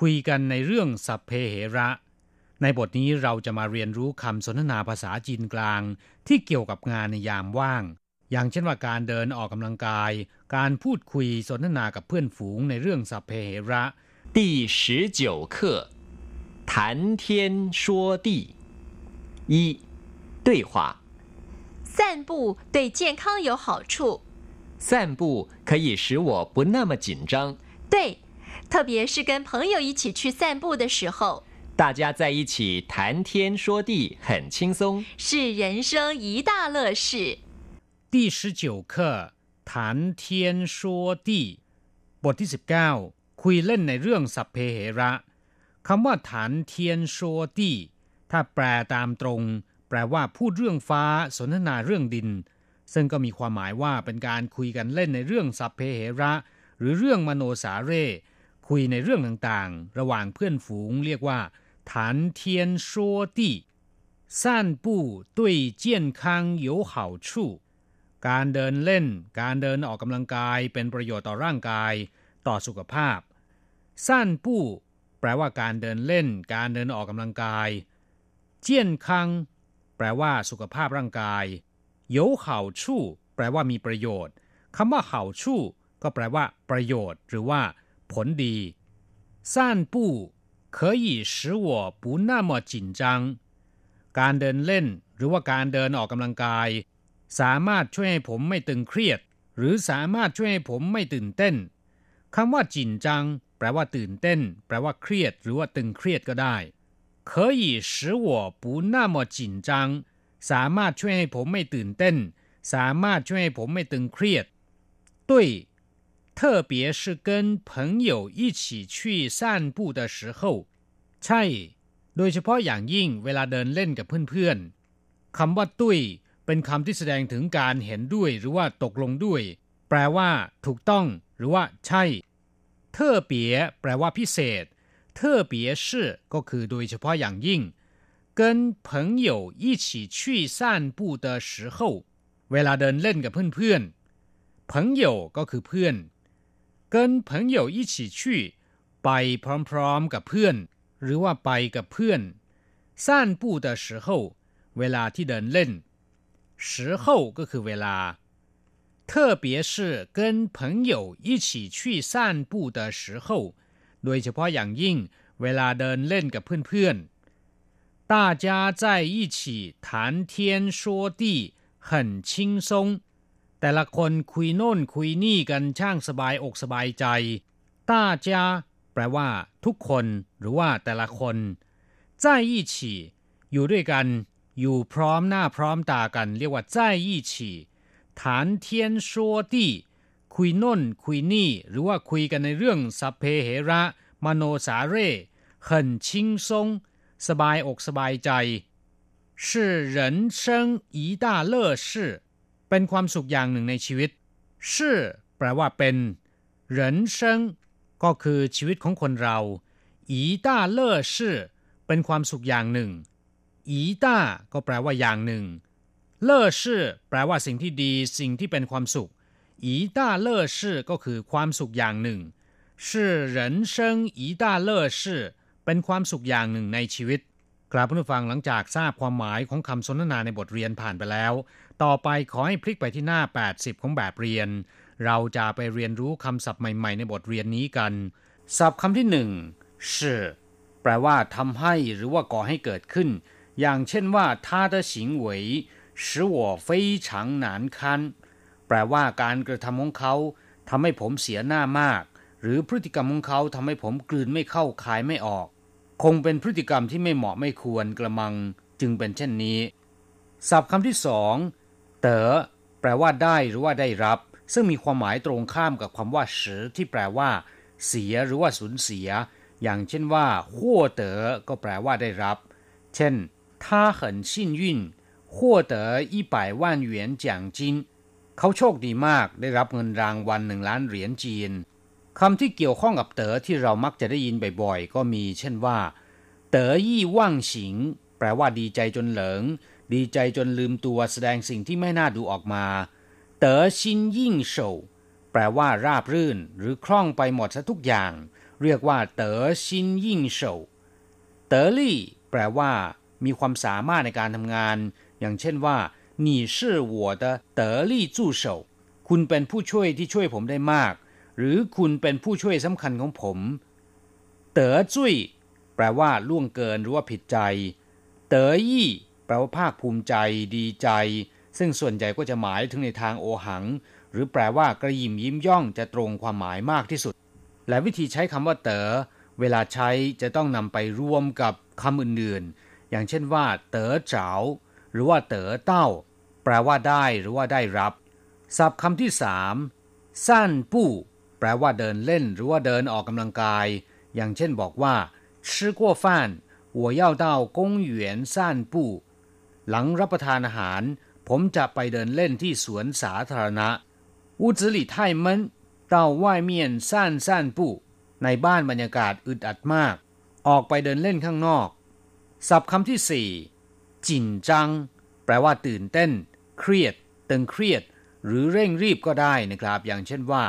คุยกันในเรื่องสัพเพเหระ ในบทนี้เราจะมาเรียนรู้คำสนทนาภาษาจีนกลาง ที่เกี่ยวกับงานในยามว่าง อย่างเช่นว่าการเดินออกกำลังกาย การพูดคุยสนทนากับเพื่อนฝูงในเรื่องสัพเพเหระ 第十九课谈天说地一对话散步对健康有好处。 散步可以使我不那么紧张对，特别是跟朋友一起去散步的时候，大家在一起谈天说地很轻松是人生一大乐事。第十九课谈天说地บทที่ 19 คุยเล่นในเรื่องสัพเพเหระคำว่าฐานเทียนชัวตี้ถ้าแปลตามตรง แปลว่าพูดเรื่องฟ้าสนทนาเรื่องดิน ซึ่งก็มีความหมายว่าเป็นการคุยกันเล่นในเรื่องสัพเพเหระ หรือเรื่องมโนสาเร่ คุยในเรื่องต่างๆ ระหว่างเพื่อนฝูงเรียกว่าฐานเทียนชัวตี้散步对健康有好处การเดินเล่น การเดินออกกำลังกายเป็นประโยชน์ต่อร่างกาย ต่อสุขภาพสั้นปู้แปลว่าการเดินเล่น การเดินออกกำลังกาย เจียนคัง แปลว่าสุขภาพร่างกาย 有好处แปลว่ามีประโยชน์คำว่า好处ก็แปลว่า ประโยชน์ หรือว่า ผลดี散步可以使我不那么紧张การเดินเล่น หรือว่าการเดินออกกำลังกาย สามารถช่วยให้ผมไม่ตึงเครียด หรือสามารถช่วยให้ผมไม่ตื่นเต้นคำว่าจินจัง แปลว่าตื่นเต้น แปลว่าเครียด หรือว่าตึงเครียดก็ได้可以使我不那么紧张 สามารถช่วยให้ผมไม่ตื่นเต้น สามารถช่วยให้ผมไม่ตึงเครียด对特别是跟朋友一起去散步的时候ใช่ โดยเฉพาะอย่างยิ่งเวลาเดินเล่นกับเพื่อนๆคำว่าตุ้ยเป็นคำที่แสดงถึงการเห็นด้วยหรือว่าตกลงด้วย แปลว่า ถูกต้อง หรือว่า ใช่เทอเปียแปลว่าพิเศษเทอเปีย是ก็คือโดยเฉพาะอย่างยิ่ง 跟朋友一起去散步的时候เวลาเดินเล่นกับเพื่อนๆ朋友ก็คือเพื่อน跟朋友一起去ไปพร้อมๆกับเพื่อน หรือว่าไปกับเพื่อน散步的时候เวลาที่เดินเล่น时候ก็คือเวลา特别是跟朋友一起去散步的时候โดยเฉพาะอย่างยิ่ง เวลาเดินเล่นกับเพื่อนๆ 大家在一起谈天说地很轻松แต่ละคนคุยโน่นคุยนี่กันช่างสบายอกสบายใจ大家แปลว่า ทุกคน หรือว่าแต่ละคน在一起อยู่ด้วยกัน อยู่พร้อมหน้าพร้อมตากัน เรียกว่า在一起谈天说地คุยโน่นคุยนี่ หรือว่าคุยกันในเรื่องสัพเพเหระ มโนสาเร่很轻松 สบายอกสบายใจ是人生一大乐事เป็นความสุขอย่างหนึ่งในชีวิต是แปลว่าเป็น人生ก็คือชีวิตของคนเรา一大乐事เป็นความสุขอย่างหนึ่งอีต้าก็แปลว่าอย่างหนึ่ง เล่อชื่อแปลว่าสิ่งที่ดี สิ่งที่เป็นความสุข อีต้าเล่อชื่อก็คือความสุขอย่างหนึ่งชื่อเหรินเซิงอีต้า เล่อชื่อเป็นความสุขอย่างหนึ่งในชีวิต กราบผู้ฟังหลังจากทราบความหมายของคำสนทนาในบทเรียนผ่านไปแล้ว ต่อไปขอให้พลิกไปที่หน้า 80 ของแบบเรียน เราจะไปเรียนรู้คำศัพท์ใหม่ๆ ในบทเรียนนี้กัน ศัพท์คำที่หนึ่งชื่อแปลว่าทำให้หรือว่าก่อให้เกิดขึ้น อย่างเช่นว่า他的行为使我非常难堪แปลว่าการกระทำของเขาทำให้ผมเสียหน้ามาก หรือพฤติกรรมของเขาทำให้ผมกลืนไม่เข้าคายไม่ออก คงเป็นพฤติกรรมที่ไม่เหมาะไม่ควรกระมังจึงเป็นเช่นนี้ ศัพท์คำที่สองเต๋อแปลว่าได้หรือว่าได้รับ ซึ่งมีความหมายตรงข้ามกับคำว่าเสือที่แปลว่า เสียหรือว่าสูญเสีย อย่างเช่นว่าขั้วเต๋อก็แปลว่าได้รับ เช่น他很幸运获得一百万元奖金เขาโชคดีมากได้รับเงินรางวัลหนึ่งล้านเหรียญจีน คำที่เกี่ยวข้องกับเต๋อที่เรามักจะได้ยินบ่อยๆ ก็มี เช่นว่า เต๋อยี่ว่างฉิง แปลว่าดีใจจนเหลิง ดีใจจนลืมตัวแสดงสิ่งที่ไม่น่าดูออกมา เต๋อชินยิ่งโฉแปลว่าราบรื่น หรือคล่องไปหมดซะทุกอย่าง เรียกว่า เต๋อชินยิ่งโฉเต๋อลี่แปลว่า มีความสามารถในการทำงาน อย่างเช่นว่า你是我的得力助手คุณเป็นผู้ช่วยที่ช่วยผมได้มาก หรือคุณเป็นผู้ช่วยสำคัญของผม เต๋อจุ้ยแปลว่าล่วงเกินหรือว่าผิดใจ เต๋อยี่แปลว่าภาคภูมิใจ ดีใจ ซึ่งส่วนใหญ่ก็จะหมายถึงในทางโอหัง หรือแปลว่ากระยิมยิ้มย่องจะตรงความหมายมากที่สุด และวิธีใช้คำว่าเต๋อเวลาใช้จะต้องนำไปรวมกับคำอื่นๆ อย่างเช่นว่า เต๋อเจ๋าหรือว่าเต๋อเต้า แปลว่าได้หรือว่าได้รับศัพท์คำที่สามสั้นปู้ แปลว่าเดินเล่นหรือว่าเดินออกกำลังกาย อย่างเช่นบอกว่า吃过饭我要到公园散步หลังรับประทานอาหาร ผมจะไปเดินเล่นที่สวนสาธารณะ屋子里太闷到外面散散步ในบ้านบรรยากาศอึดอัดมาก ออกไปเดินเล่นข้างนอก ศัพท์คำที่สี่จินจัง แปลว่าตื่นเต้น เครียดตึงเครียด หรือเร่งรีบก็ได้นะครับ อย่างเช่นว่า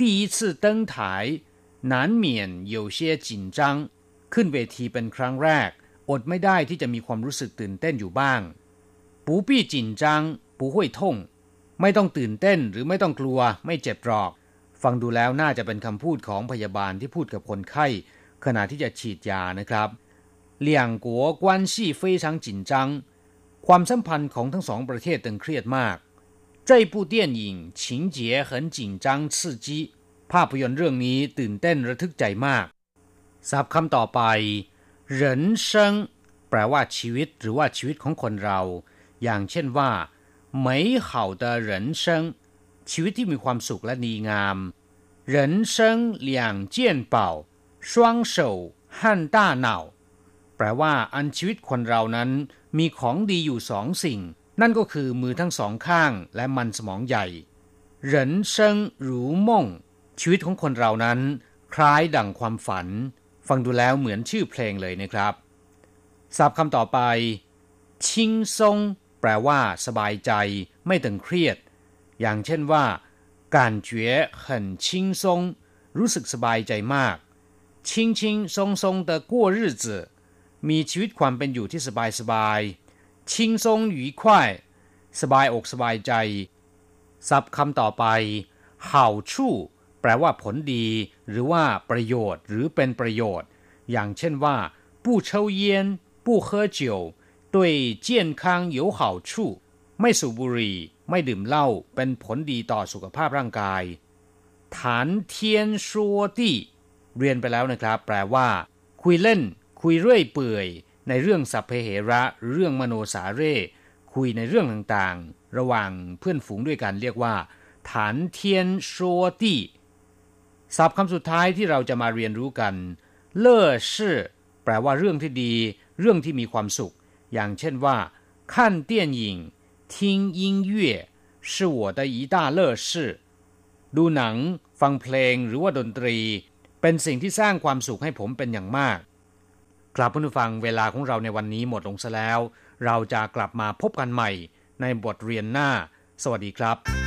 第一次登台难免有些紧张ขึ้นเวทีเป็นครั้งแรก อดไม่ได้ที่จะมีความรู้สึกตื่นเต้นอยู่บ้าง不必紧张不会痛ไม่ต้องตื่นเต้นหรือไม่ต้องกลัวไม่เจ็บหรอก ฟังดูแล้วน่าจะเป็นคำพูดของพยาบาลที่พูดกับคนไข้ ขณะที่จะฉีดยานะครับ两国关系非常紧张ความสัมพันธ์ของทั้งสองประเทศตึงเครียดมาก 这部电影情节很紧张刺激ภาพยนตร์เรื่องนี้ตื่นเต้นระทึกใจมากศัพท์คำต่อไป人生แปลว่าชีวิตหรือว่าชีวิตของคนเรา อย่างเช่นว่า美好的人生ชีวิตที่มีความสุขและดีงาม人生两件宝双手和大脑แปลว่าอันชีวิตคนเรานั้นมีของดีอยู่สองสิ่ง นั่นก็คือมือทั้งสองข้างและมันสมองใหญ่人生如梦ชีวิตของคนเรานั้น คล้ายดั่งความฝัน ฟังดูแล้วเหมือนชื่อเพลงเลยนะครับศัพท์คำต่อไปชิงซงแปลว่า สบายใจ ไม่ตึงเครียด อย่างเช่นว่า感觉很轻松รู้สึกสบายใจมาก轻轻松松的过日子มีชีวิตความเป็นอยู่ที่สบายสบาย ชิงซงหยีควายสบายอกสบายใจศัพท์คำต่อไปเห่าชู่แปลว่าผลดี หรือว่าประโยชน์ หรือเป็นประโยชน์ อย่างเช่นว่าผู้เช่าเยียนผู้喝酒对健康有好处ไม่สูบบุหรี่ ไม่ดื่มเหล้าเป็นผลดีต่อสุขภาพร่างกายฐานเทียนชัวตี้เรียนไปแล้วนะครับ แปลว่า คุยเล่นคุยเรื่อยเปื่อย ในเรื่องสัพเพเหระเรื่องมโนสาเร่คุยในเรื่องต่างๆ ระหว่างเพื่อนฝูงด้วยกันเรียกว่า ฐานเทียนชัวตี้ศัพท์คำสุดท้ายที่เราจะมาเรียนรู้กัน เล่อชื่อแปลว่าเรื่องที่ดี เรื่องที่มีความสุข อย่างเช่นว่า看电影听音乐是我的一大乐事ดูหนัง ฟังเพลงหรือว่าดนตรี เป็นสิ่งที่สร้างความสุขให้ผมเป็นอย่างมาก ครับผู้ฟังเวลาของเราในวันนี้หมดลงซะแล้ว เราจะกลับมาพบกันใหม่ในบทเรียนหน้า สวัสดีครับ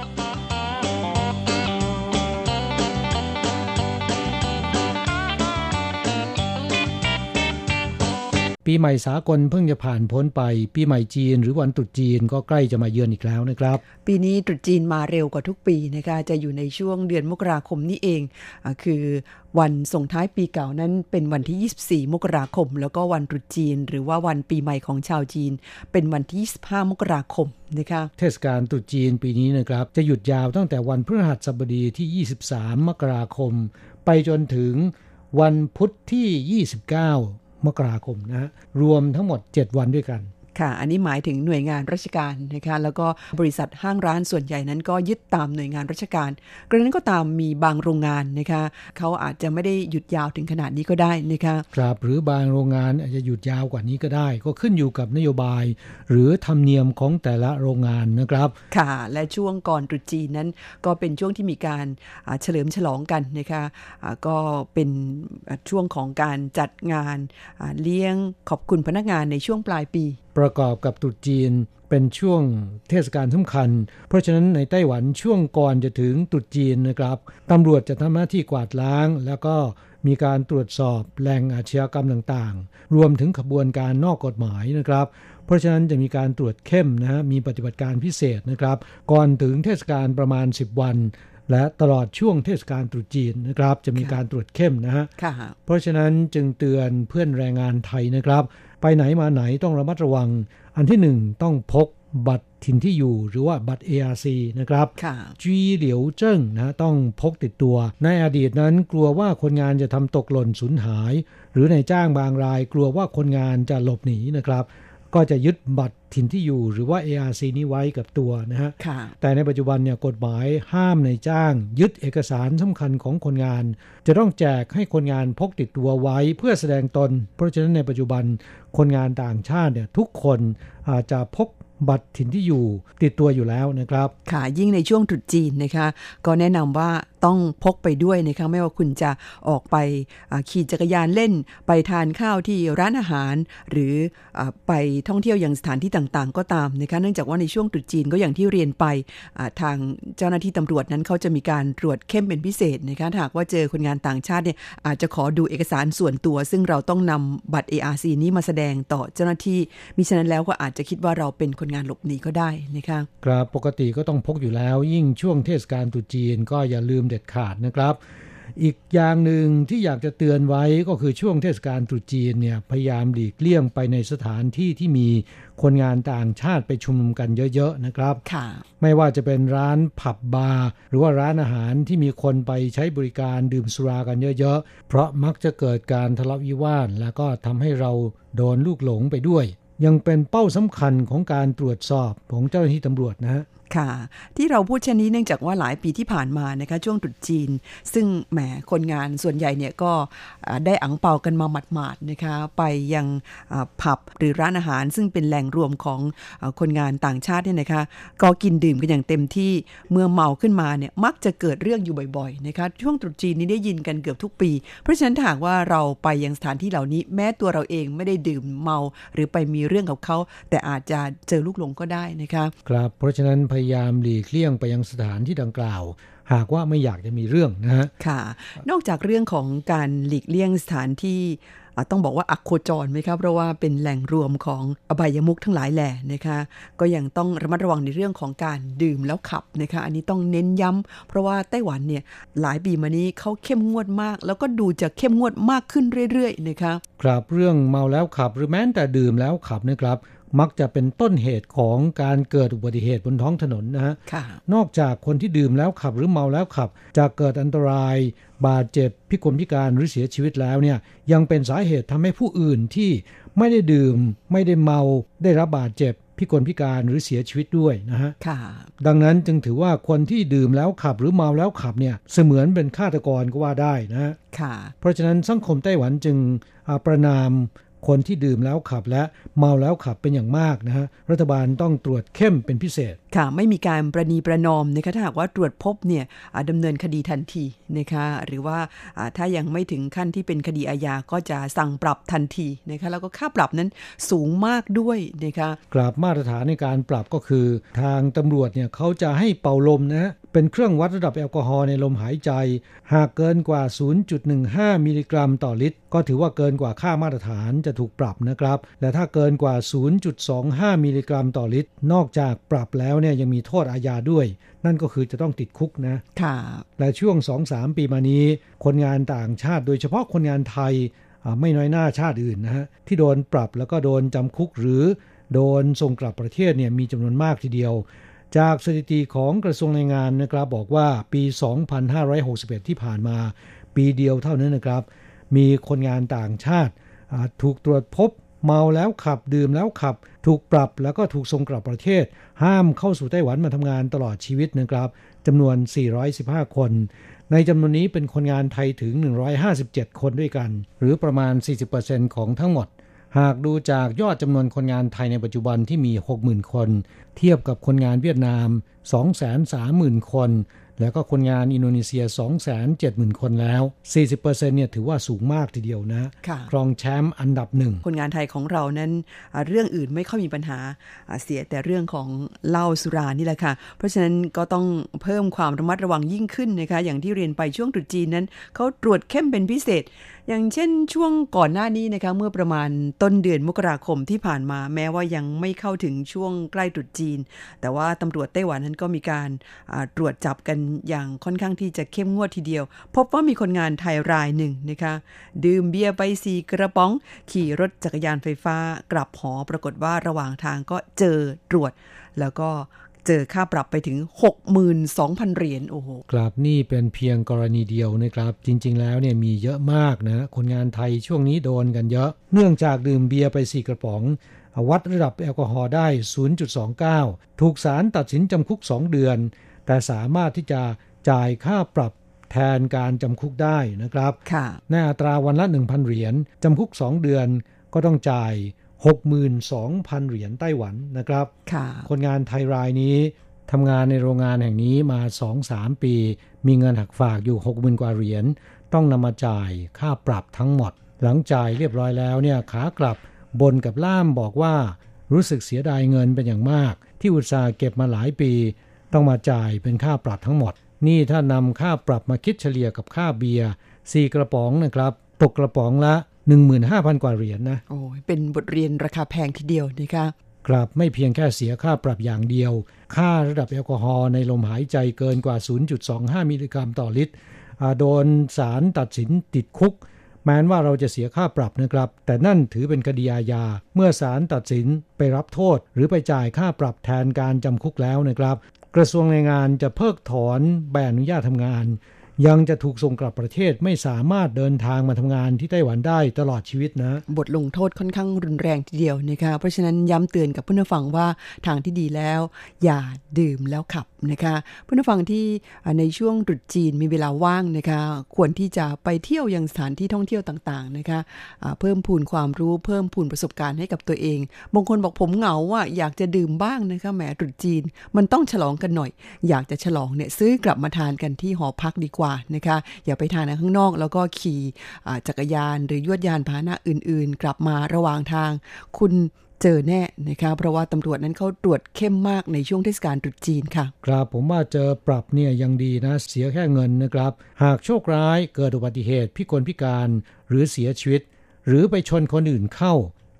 ปีใหม่สากลเพิ่งจะผ่านพ้นไป ปีใหม่จีนหรือวันตรุษจีนก็ใกล้จะมาเยือนอีกแล้วนะครับ ปีนี้ตรุษจีนมาเร็วกว่าทุกปีนะคะจะอยู่ในช่วงเดือนมกราคมนี่เองอาคือวันส่งท้ายปีเก่านั้นเป็นวันที่ 24 มกราคม แล้วก็วันตรุษจีน หรือว่าวันปีใหม่ของชาวจีน เป็นวันที่ 25 มกราคมนะคะเทศกาลตรุษจีนปีนี้นะครับ จะหยุดยาวตั้งแต่วันพฤหัสบดีที่ 23 มกราคม ไปจนถึงวันพุธที่ 29 มกราคมนะฮะรวมทั้งหมด 7 วันด้วยกัน ค่ะ อันนี้หมายถึงหน่วยงานราชการนะคะแล้วก็บริษัทห้างร้านส่วนใหญ่นั้นก็ยึดตามหน่วยงานราชการกระนั้นก็ตามมีบางโรงงานนะคะเขาอาจจะไม่ได้หยุดยาวถึงขนาดนี้ก็ได้นะคะครับหรือบางโรงงานอาจจะหยุดยาวกว่านี้ก็ได้ ก็ขึ้นอยู่กับนโยบาย หรือธรรมเนียมของแต่ละโรงงานนะครับ ค่ะ และช่วงก่อนตรุษจีนนั้น ก็เป็นช่วงที่มีการอ่าเฉลิมฉลองกันนะคะอ่าก็เป็นอ่าช่วงของการจัดงานอ่าเลี้ยงขอบคุณพนักงานในช่วงปลายปีประกอบกับตรุษจีนเป็นช่วงเทศกาลสำคัญ เพราะฉะนั้นในไต้หวันช่วงก่อนจะถึงตรุษจีนนะครับตำรวจจะทำหน้าที่กวาดล้าง แล้วก็มีการตรวจสอบแหล่งอาชญากรรมต่างๆ รวมถึงขบวนการนอกกฎหมายนะครับ เพราะฉะนั้นจะมีการตรวจเข้มนะฮะมีปฏิบัติการพิเศษนะครับ ก่อนถึงเทศกาลประมาณ 10 วัน และตลอดช่วงเทศกาลตรุษจีนนะครับ จะมีการตรวจเข้มนะฮะค่ะเพราะฉะนั้นจึงเตือนเพื่อนแรงงานไทยนะครับ ไปไหนมาไหนต้องระมัดระวัง อันที่หนึ่งต้องพกบัตรถิ่นที่อยู่หรือว่าบัตร ARC นะครับค่ะจีเหลียวเจิ้งนะต้องพกติดตัว ในอดีตนั้นกลัวว่าคนงานจะทำตกหล่นสูญหาย หรือในจ้างบางรายกลัวว่าคนงานจะหลบหนีนะครับ ก็จะยึดบัตรถิ่นที่อยู่หรือว่า ARC นี้ไว้กับตัวนะฮะค่ะแต่ในปัจจุบันเนี่ยกฎหมายห้ามในจ้าง ยึดเอกสารสำคัญของคนงาน จะต้องแจกให้คนงานพกติดตัวไว้เพื่อแสดงตน เพราะฉะนั้นในปัจจุบันคนงานต่างชาติเนี่ยทุกคนอาจจะพกบัตรถิ่นที่อยู่ติดตัวอยู่แล้วนะครับ ค่ะยิ่งในช่วงตรุษจีนนะคะ ก็แนะนำว่า ต้องพกไปด้วยนะคะไม่ว่าคุณจะออกไปขี่จักรยานเล่น ไปทานข้าวที่ร้านอาหาร หรือไปท่องเที่ยวอย่างสถานที่ต่างๆ ก็ตามนะคะเนื่องจากว่าในช่วงตรุษจีนก็อย่างที่เรียนไปทางเจ้าหน้าที่ตำรวจนั้นเขาจะมีการตรวจเข้มเป็นพิเศษนะคะหากว่าเจอคนงานต่างชาติเนี่ยอาจจะขอดูเอกสารส่วนตัว ซึ่งเราต้องนำบัตร ARC นี้มาแสดงต่อเจ้าหน้าที่มิฉะนั้นแล้วก็อาจจะคิดว่าเราเป็นคนงานหลบหนีก็ได้นะคะครับปกติก็ต้องพกอยู่แล้ว ยิ่งช่วงเทศกาลตรุษจีนก็อย่าลืมเด็ดขาดนะครับ อีกอย่างหนึ่งที่อยากจะเตือนไว้ก็คือช่วงเทศกาลตรุษจีนเนี่ยพยายามหลีกเลี่ยงไปในสถานที่ที่มีคนงานต่างชาติไปชุมนุมกันเยอะๆนะครับค่ะไม่ว่าจะเป็นร้านผับบาร์หรือว่าร้านอาหารที่มีคนไปใช้บริการดื่มสุรากันเยอะๆ เพราะมักจะเกิดการทะเลาะวิวาทแล้วก็ทำให้เราโดนลูกหลงไปด้วย ยังเป็นเป้าสำคัญของการตรวจสอบของเจ้าหน้าที่ตำรวจนะฮะ ค่ะ ที่เราพูดเช่นนี้เนื่องจากว่าหลายปีที่ผ่านมานะคะช่วงตรุษจีน ซึ่งแหมคนงานส่วนใหญ่เนี่ยก็ได้อังเปากันมาหมาดๆนะคะไปยังผับหรือร้านอาหาร ซึ่งเป็นแหล่งรวมของอคนงานต่างชาติเนี่ยนะคะก็กินดื่มกันอย่างเต็มที่เมื่อเมาขึ้นมาเนี่ยมักจะเกิดเรื่องอยู่บ่อยๆนะคะช่วงตรุษจีนนี้ได้ยินกันเกือบทุกปี เพราะฉะนั้นถ้ากว่าเราไปยังสถานที่เหล่านี้แม้ตัวเราเองไม่ได้ดื่มเมา หรือไปมีเรื่องกับเขาแต่อาจจะเจอลูกหลงก็ได้นะคะครับเพราะฉะนั้นพยยามหลีกเลี่ยงไปยังสถานที่ดังกล่าว หากว่าไม่อยากจะมีเรื่องนะฮะค่ะ นอกจากเรื่องของการหลีกเลี่ยงสถานที่อะต้องบอกว่าอักโคจรไหมครับเพราะว่าเป็นแหล่งรวมของอบายมุกทั้งหลายแหล่นะคะ ก็ยังต้องระมัดระวังในเรื่องของการดื่มแล้วขับนะคะ อันนี้ต้องเน้นย้ำเพราะว่าไต้หวันเนี่ยหลายปีมานี้เขาเข้มงวดมาก แล้วก็ดูจะเข้มงวดมากขึ้นเรื่อยๆนะคะครับเรื่องเมาแล้วขับหรือแม้แต่ดื่มแล้วขับนะครับ มักจะเป็นต้นเหตุของการเกิดอุบัติเหตุบนท้องถนนนะฮะค่ะนอกจากคนที่ดื่มแล้วขับหรือเมาแล้วขับ จะเกิดอันตราย บาดเจ็บพิกลพิการหรือเสียชีวิตแล้วเนี่ยยังเป็นสาเหตุทำให้ผู้อื่นที่ไม่ได้ดื่ม ไม่ได้เมา ได้รับบาดเจ็บพิกลพิการหรือเสียชีวิตด้วยนะฮะค่ะดังนั้นจึงถือว่าคนที่ดื่มแล้วขับหรือเมาแล้วขับเนี่ยเสมือนเป็นฆาตกรก็ว่าได้นะฮะค่ะเพราะฉะนั้นสังคมไต้หวันจึงอ่าประนาม คนที่ดื่มแล้วขับและเมาแล้วขับเป็นอย่างมากนะฮะรัฐบาลต้องตรวจเข้มเป็นพิเศษ ค่ะไม่มีการประนีประนอมนะคะถ้าหากว่าตรวจพบเนี่ยดำเนินคดีทันทีนะคะหรือว่าถ้ายังไม่ถึงขั้นที่เป็นคดีอาญาก็จะสั่งปรับทันทีนะคะแล้วก็ค่าปรับนั้นสูงมากด้วยนะคะกราบมาตรฐานในการปรับก็คือทางตำรวจเนี่ยเขาจะให้เป่าลมนะฮะเป็นเครื่องวัดระดับแอลกอฮอล์ในลมหายใจ หากเกินกว่า 0.15 มิลลิกรัมต่อลิตร ก็ถือว่าเกินกว่าค่ามาตรฐานจะถูกปรับนะครับ และถ้าเกินกว่า 0.25 มิลลิกรัมต่อลิตร นอกจากปรับแล้วเนี่ยยังมีโทษอาญาด้วย นั่นก็คือจะต้องติดคุกนะค่ะและช่วง2-3ปีมานี้ คนงานต่างชาติ โดยเฉพาะคนงานไทยอ่าไม่น้อยหน้าชาติอื่นนะฮะที่โดนปรับแล้วก็โดนจำคุกหรือโดนส่งกลับประเทศเนี่ยมีจำนวนมากทีเดียว จากสถิติของกระทรวงแรงงานนะครับบอกว่าปี 2561 ที่ผ่านมา ปีเดียวเท่านั้นนะครับ มีคนงานต่างชาติอ่าถูกตรวจพบ เมาแล้วขับดื่มแล้วขับ ถูกปรับแล้วก็ถูกส่งกลับประเทศ ห้ามเข้าสู่ไต้หวันมาทำงานตลอดชีวิตนะครับจำนวน 415 คน ในจำนวนนี้เป็นคนงานไทยถึง 157 คนด้วยกัน หรือประมาณ 40%ของทั้งหมด หากดูจากยอดจำนวนคนงานไทยในปัจจุบันที่มี 60,000 คน เทียบกับคนงานเวียดนาม 230,000 คน แล้วก็คนงานอินโดนีเซีย 270,000 คนแล้ว 40%เนี่ยถือว่าสูงมากทีเดียวนะค่ะครองแชมป์อันดับหนึ่ง คนงานไทยของเรานั้นอ่าเรื่องอื่นไม่ค่อยมีปัญหาอ่าเสียแต่เรื่องของเหล้าสุรานี่แหละค่ะ เพราะฉะนั้นก็ต้องเพิ่มความระมัดระวังยิ่งขึ้นนะคะ อย่างที่เรียนไปช่วงตรุษจีนนั้นเขาตรวจเข้มเป็นพิเศษ อย่างเช่นช่วงก่อนหน้านี้นะคะเมื่อประมาณต้นเดือนมกราคมที่ผ่านมาแม้ว่ายังไม่เข้าถึงช่วงใกล้ตรุษจีน แต่ว่าตำรวจไต้หวันนั้นก็มีการตรวจจับกันอย่างค่อนข้างที่จะเข้มงวดทีเดียว พบว่ามีคนงานไทยรายหนึ่งนะคะดื่มเบียร์ไปสีกระป๋อง ขี่รถจักรยานไฟฟ้ากลับหอปรากฏว่าระหว่างทางก็เจอตรวจ แล้วก็ เจอค่าปรับไปถึง 62,000 เหรียญโอ้โหครับนี่เป็นเพียงกรณีเดียวนะครับ จริง ๆ แล้วเนี่ยมีเยอะมากนะ คนงานไทยช่วงนี้โดนกันเยอะ เนื่องจากดื่มเบียร์ไปสี่กระป๋อง วัดระดับแอลกอฮอล์ได้ 0.29 ถูกศาลตัดสินจำคุก 2 เดือน แต่สามารถที่จะจ่ายค่าปรับแทนการจำคุกได้นะครับค่ะในอัตราวันละ 1,000 เหรียญจำคุก 2 เดือนก็ต้องจ่าย 62,000 เหรียญไต้หวันนะครับค่ะคนงานไทยรายนี้ทำงานในโรงงานแห่งนี้มา 2-3 ปี มีเงินหักฝากอยู่ 60,000 กว่าเหรียญ ต้องนำมาจ่ายค่าปรับทั้งหมด หลังจ่ายเรียบร้อยแล้วเนี่ยขากลับบนกับล่ามบอกว่า รู้สึกเสียดายเงินเป็นอย่างมาก ที่อุตสาห์เก็บมาหลายปี ต้องมาจ่ายเป็นค่าปรับทั้งหมด นี่ถ้านำค่าปรับมาคิดเฉลี่ยกับค่าเบียร์สี่กระป๋องนะครับ ตกกระป๋องละ 15,000 กว่าเหรียญนะโอ้ยเป็นบทเรียนราคาแพงทีเดียวนะคะกลับไม่เพียงแค่เสียค่าปรับอย่างเดียว ค่าระดับแอลกอฮอล์ในลมหายใจเกินกว่า 0.25 มิลลิกรัมต่อลิตรอ่าโดนศาลตัดสินติดคุก แม้นว่าเราจะเสียค่าปรับนะครับ แต่นั่นถือเป็นคดีอาญา เมื่อศาลตัดสินไปรับโทษ หรือไปจ่ายค่าปรับแทนการจำคุกแล้วนะครับ กระทรวงแรงงานจะเพิกถอนใบอนุญาตทำงาน ยังจะถูกส่งกลับประเทศไม่สามารถเดินทางมาทำงานที่ไต้หวันได้ตลอดชีวิตนะ บทลงโทษค่อนข้างรุนแรงทีเดียวนะคะเพราะฉะนั้นย้ำเตือนกับผู้นฟังว่าทางที่ดีแล้ว อย่าดื่มแล้วขับนะคะผู้นฟังที่ในช่วงตรุษจีนมีเวลาว่างนะคะควรที่จะไปเที่ยวยังสถานที่ท่องเที่ยวต่างๆนะคะเพิ่มพูนความรู้เพิ่มพูนประสบการณ์ให้กับตัวเองบางคนบอกผมเหงาอะอยากจะดื่มบ้างนะคะแหมตรุษจีน มันต้องฉลองกันหน่อย อยากจะฉลองเนี่ยซื้อกลับมาทานกันที่หอพักดีกว่านะคะอย่าไปทานข้างนอก แล้วก็ขี่จักรยานหรือยวดยานพาหนะอื่น ๆ กลับมาระหว่างทาง คุณเจอแน่นะคะเพราะว่าตำรวจนั้นเขาตรวจเข้มมากในช่วงเทศกาลตรุษจีนค่ะ ครับผมว่าเจอปรับเนี่ยยังดีนะ เสียแค่เงินนะครับ หากโชคร้ายเกิดอุบัติเหตุพิกลพิการหรือเสียชีวิต หรือไปชนคนอื่นเข้า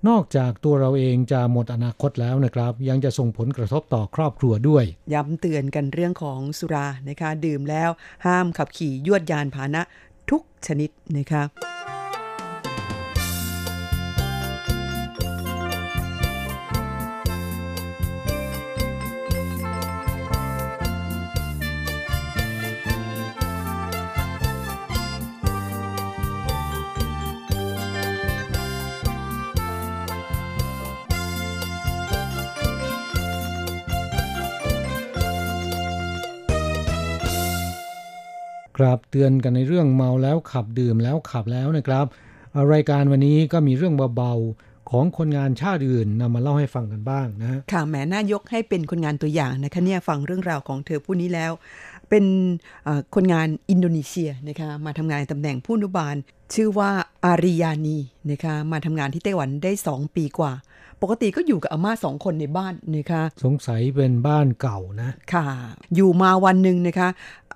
นอกจากตัวเราเองจะหมดอนาคตแล้วนะครับ ยังจะส่งผลกระทบต่อครอบครัวด้วย ย้ำเตือนกันเรื่องของสุรานะคะ ดื่มแล้วห้ามขับขี่ยวดยานพาหนะทุกชนิดนะคะ ครับ เตือนกันในเรื่องเมาแล้วขับดื่มแล้วขับแล้วนะครับ รายการวันนี้ก็มีเรื่องเบาๆของคนงานชาติอื่นนำมาเล่าให้ฟังกันบ้างนะค่ะแหมน่ายกให้เป็นคนงานตัวอย่างนะคะเนี่ยฟังเรื่องราวของเธอผู้นี้แล้ว เป็นคนงานอินโดนีเซียนะคะมาทำงานในตำแหน่งผู้นุบาล ชื่อว่าอาริยานีนะคะมาทำงานที่ไต้หวันได้ 2 ปีกว่า ปกติก็อยู่กับอาม่าสองคนในบ้านนะคะ สงสัยเป็นบ้านเก่านะ ค่ะ อยู่มาวันหนึ่งนะคะ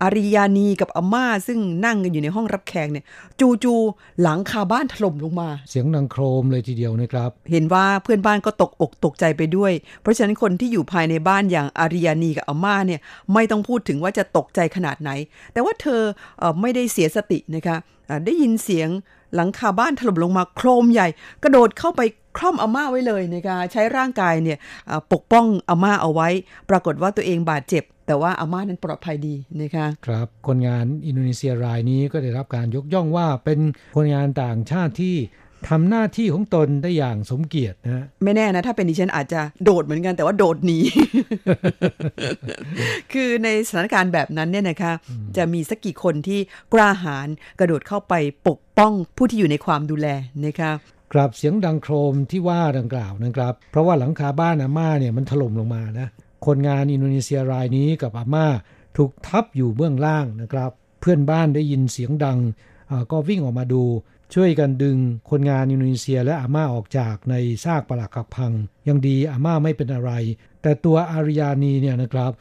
อาริยานีกับอาม่าซึ่งนั่งกันอยู่ในห้องรับแขกเนี่ย จูจูๆหลังคาบ้านถล่มลงมา เสียงดังโครมเลยทีเดียวนะครับ เห็นว่าเพื่อนบ้านก็ตกอกตกใจไปด้วย เพราะฉะนั้นคนที่อยู่ภายในบ้านอย่างอาริยานีกับอาม่าเนี่ยไม่ต้องพูดถึงว่าจะตกใจขนาดไหน แต่ว่าเธอเอ่อไม่ได้เสียสตินะคะอ่าได้ยินเสียงหลังคาบ้านถล่มลงมาโครมใหญ่ กระโดดเข้าไป คล่อมอาม่าไว้เลยนะคะใช้ร่างกายเนี่ยอ่าปกป้องอาม่าเอาไว้ ปรากฏว่าตัวเองบาดเจ็บ แต่ว่าอาม่านั้นปลอดภัยดีนะคะครับคนงานอินโดนีเซียรายนี้ก็ได้รับการยกย่องว่าเป็นคนงานต่างชาติที่ทำหน้าที่ของตนได้อย่างสมเกียรตินะฮะไม่แน่นะ ถ้าเป็นดิฉันอาจจะโดดเหมือนกันแต่ว่าโดดหนี คือในสถานการณ์แบบนั้นเนี่ยนะคะ จะมีสักกี่คนที่กล้าหาญกระโดดเข้าไปปกป้องผู้ที่อยู่ในความดูแลนะคะ ครับเสียงดังโครมที่ว่าดังกล่าวนะครับ เพราะว่าหลังคาบ้านอาม่าเนี่ยมันถล่มลงมานะคนงานอินโดนีเซียรายนี้กับอาม่าถูกทับอยู่เบื้องล่างนะครับ เพื่อนบ้านได้ยินเสียงดังก็วิ่งออกมาดู ช่วยกันดึงคนงานอินโดนีเซียและอาม่าออกจากในซากปรักหักพัง ยังดีอาม่าไม่เป็นอะไร แต่ตัวอาริยานีเนี่ยนะครับ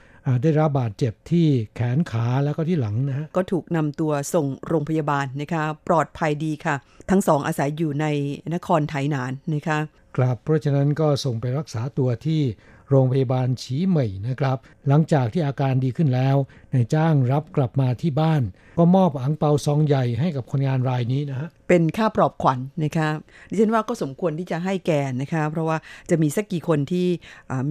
ได้รับบาดเจ็บที่แขนขาแล้วก็ที่หลังนะฮะก็ถูกนำตัวส่งโรงพยาบาลนะคะ ปลอดภัยดีค่ะ ทั้งสองอาศัยอยู่ในนครไถหนานนะคะครับเพราะฉะนั้นก็ส่งไปรักษาตัวที่โรงพยาบาลฉีเหม่ยนะครับ หลังจากที่อาการดีขึ้นแล้วนายจ้างรับกลับมาที่บ้าน ก็มอบอังเปาซองใหญ่ให้กับคนงานรายนี้นะฮะเป็นค่าปลอบขวัญนะคะดิฉันว่าก็สมควรที่จะให้แกนะคะ เพราะว่าจะมีสักกี่คนที่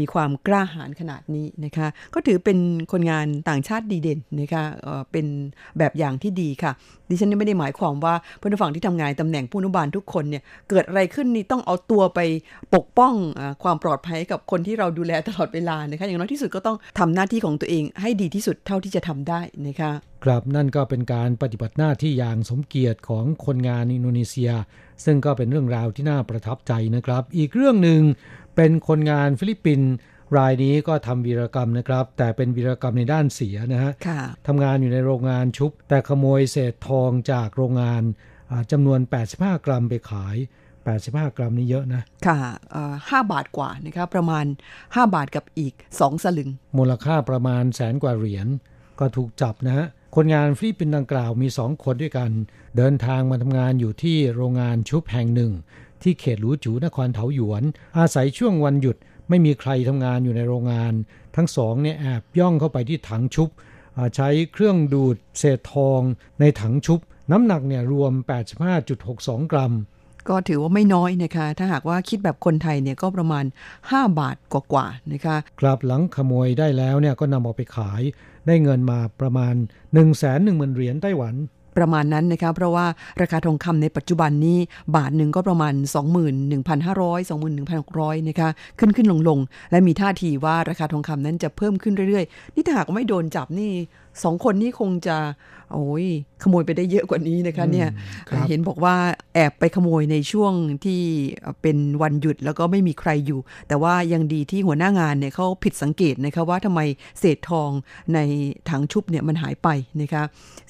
มีความกล้าหาญขนาดนี้นะคะ ก็ถือเป็นคนงานต่างชาติดีเด่นนะคะเป็นแบบอย่างที่ดีค่ะ ดิฉันไม่ได้หมายความว่าเพื่อนผู้ฟังที่ทำงานตำแหน่งผู้อนุบาลทุกคนเนี่ยเกิดอะไรขึ้นนี่ต้องเอาตัวไปปกป้องอความปลอดภัยกับคนที่เราดูแลตลอดเวลานะคะอย่างน้อยที่สุดก็ต้องทำหน้าที่ของตัวเองให้ดีที่สุดเท่าที่จะทำได้นะคะครับนั่นก็เป็นการปฏิบัติหน้าที่อย่างสมเกียรติของคนงานอินโดนีเซีย ซึ่งก็เป็นเรื่องราวที่น่าประทับใจนะครับ อีกเรื่องหนึ่งเป็นคนงานฟิลิปปินส์รายนี้ก็ทำวีรกรรมนะครับ แต่เป็นวีรกรรมในด้านเสียนะฮะค่ะทำงานอยู่ในโรงงานชุบ แต่ขโมยเศษทองจากโรงงานอ่าจำนวน 85 กรัมไปขาย 85 กรัมนี่เยอะนะ ค่ะเอ่อห้าบาทกว่านะคะประมาณ 5 บาทกับอีก 2 สลึง มูลค่าประมาณแสนกว่าเหรียญก็ถูกจับนะฮะ คนงานฟิลิปปินส์ดังกล่าวมีสองคนด้วยกัน เดินทางมาทำงานอยู่ที่โรงงานชุบแห่งหนึ่ง ที่เขตหลูจูนครเถาหยวน อาศัยช่วงวันหยุดไม่มีใครทำงานอยู่ในโรงงาน ทั้งสองเนี่ยแอบย่องเข้าไปที่ถังชุบอ่าใช้เครื่องดูดเศษทองในถังชุบน้ำหนักเนี่ยรวม 85.62 กรัม ก็ถือว่าไม่น้อยนะคะ ถ้าหากว่าคิดแบบคนไทยเนี่ยก็ประมาณ 5 บาทกว่าๆนะคะกลับหลังขโมยได้แล้วเนี่ยก็นำออกไปขายได้เงินมาประมาณ 1 1 0 0 0 0เหรียญไต้หวันประมาณนั้นนะคะเพราะว่าราคาทองคำในปัจจุบันนี้บาทหนึ่งก็ประมาณ 21,500 21,600นะคะขึ้นขึ้นลงลงๆและมีท่าทีว่าราคาทองคำนั้นจะเพิ่มขึ้นเรื่อยๆ นี่ถ้าหากไม่โดนจับนี่ สองคนนี้คงจะโอ้ยขโมยไปได้เยอะกว่านี้นะคะเนี่ยครับเห็นบอกว่าแอบไปขโมยในช่วงที่เป็นวันหยุดแล้วก็ไม่มีใครอยู่ แต่ว่ายังดีที่หัวหน้างานเนี่ยเขาผิดสังเกตนะคะว่าทำไมเศษทองในถังชุบเนี่ยมันหายไปนะคะ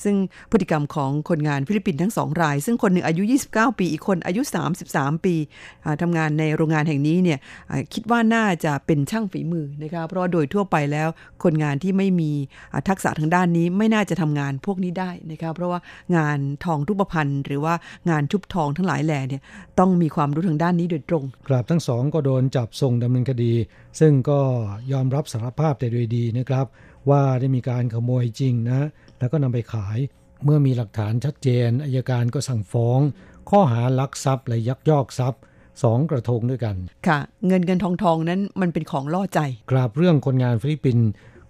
ซึ่งพฤติกรรมของคนงานฟิลิปปินส์ทั้งสองราย ซึ่งคนหนึ่งอายุ 29 ปี อีกคนอายุ 33 ปีอ่าทำงานในโรงงานแห่งนี้เนี่ยอ่าคิดว่าน่าจะเป็นช่างฝีมือนะคะเพราะว่าโดยทั่วไปแล้วคนงานที่ไม่มีอ่าทักษะทางด้านนี้ไม่น่าจะทำงานพวกนี้ได้นะคะเพราะว่างานทองรูปพรรณหรือว่างานชุบทองทั้งหลายแหล่เนี่ยต้องมีความรู้ทางด้านนี้โดยตรงกราบทั้งสองก็โดนจับส่งดำเนินคดี ซึ่งก็ยอมรับสารภาพแต่โดยดีนะครับ ว่าได้มีการขโมยจริงนะ แล้วก็นำไปขายเมื่อมีหลักฐานชัดเจนอายการก็สั่งฟ้อง ข้อหาลักทรัพย์และยักยอกทรัพย์สองกระทงด้วยกัน ค่ะ เงินเงินทองทองนั้นมันเป็นของล่อใจ กราบเรื่องคนงานฟิลิปปินส์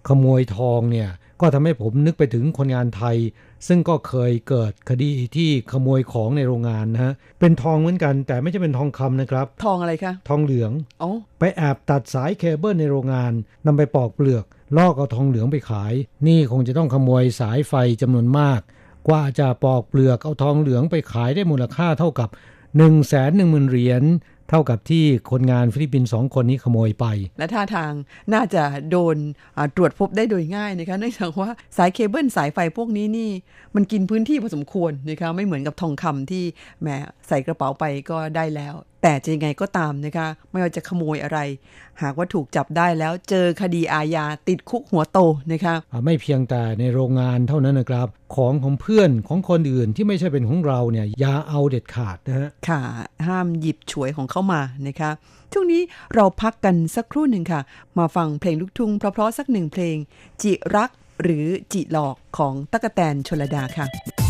ขโมยทองเนี่ย ก็ทำให้ผมนึกไปถึงคนงานไทย ซึ่งก็เคยเกิดคดีที่ขโมยของในโรงงานนะฮะเป็นทองเหมือนกัน แต่ไม่ใช่เป็นทองคำนะครับ ทองอะไรคะ ทองเหลืองอ๋อไปแอบตัดสายเคเบิลในโรงงานนำไปปอกเปลือกลอกเอาทองเหลืองไปขาย นี่คงจะต้องขโมยสายไฟจำนวนมาก กว่าจะปอกเปลือกเอาทองเหลืองไปขายได้มูลค่าเท่ากับ 1 1 0 0 0นเหรียญ เท่ากับที่คนงานฟิลิปปินส์สองคนนี้ขโมยไป และท่าทางน่าจะโดนตรวจพบได้โดยง่ายนะคะเนื่องจากว่าสายเคเบิลสายไฟพวกนี้นี่ มันกินพื้นที่พอสมควรนะคะไม่เหมือนกับทองคำที่แหมใส่กระเป๋าไปก็ได้แล้ว แต่จะยังไงก็ตามนะคะ ไม่ว่าจะขโมยอะไร หากว่าถูกจับได้แล้วเจอคดีอาญาติดคุกหัวโตนะคะไม่เพียงแต่ในโรงงานเท่านั้นนะครับ ของของเพื่อนของคนอื่นที่ไม่ใช่เป็นของเราเนี่ยอย่าเอาเด็ดขาดนะฮะค่ะ ห้ามหยิบฉวยของเข้ามานะคะช่วงนี้เราพักกันสักครู่หนึ่งค่ะ มาฟังเพลงลูกทุ่งเพราะๆสักหนึ่งเพลง จิรักหรือจิหลอกของตะกะแตนชลดาค่ะ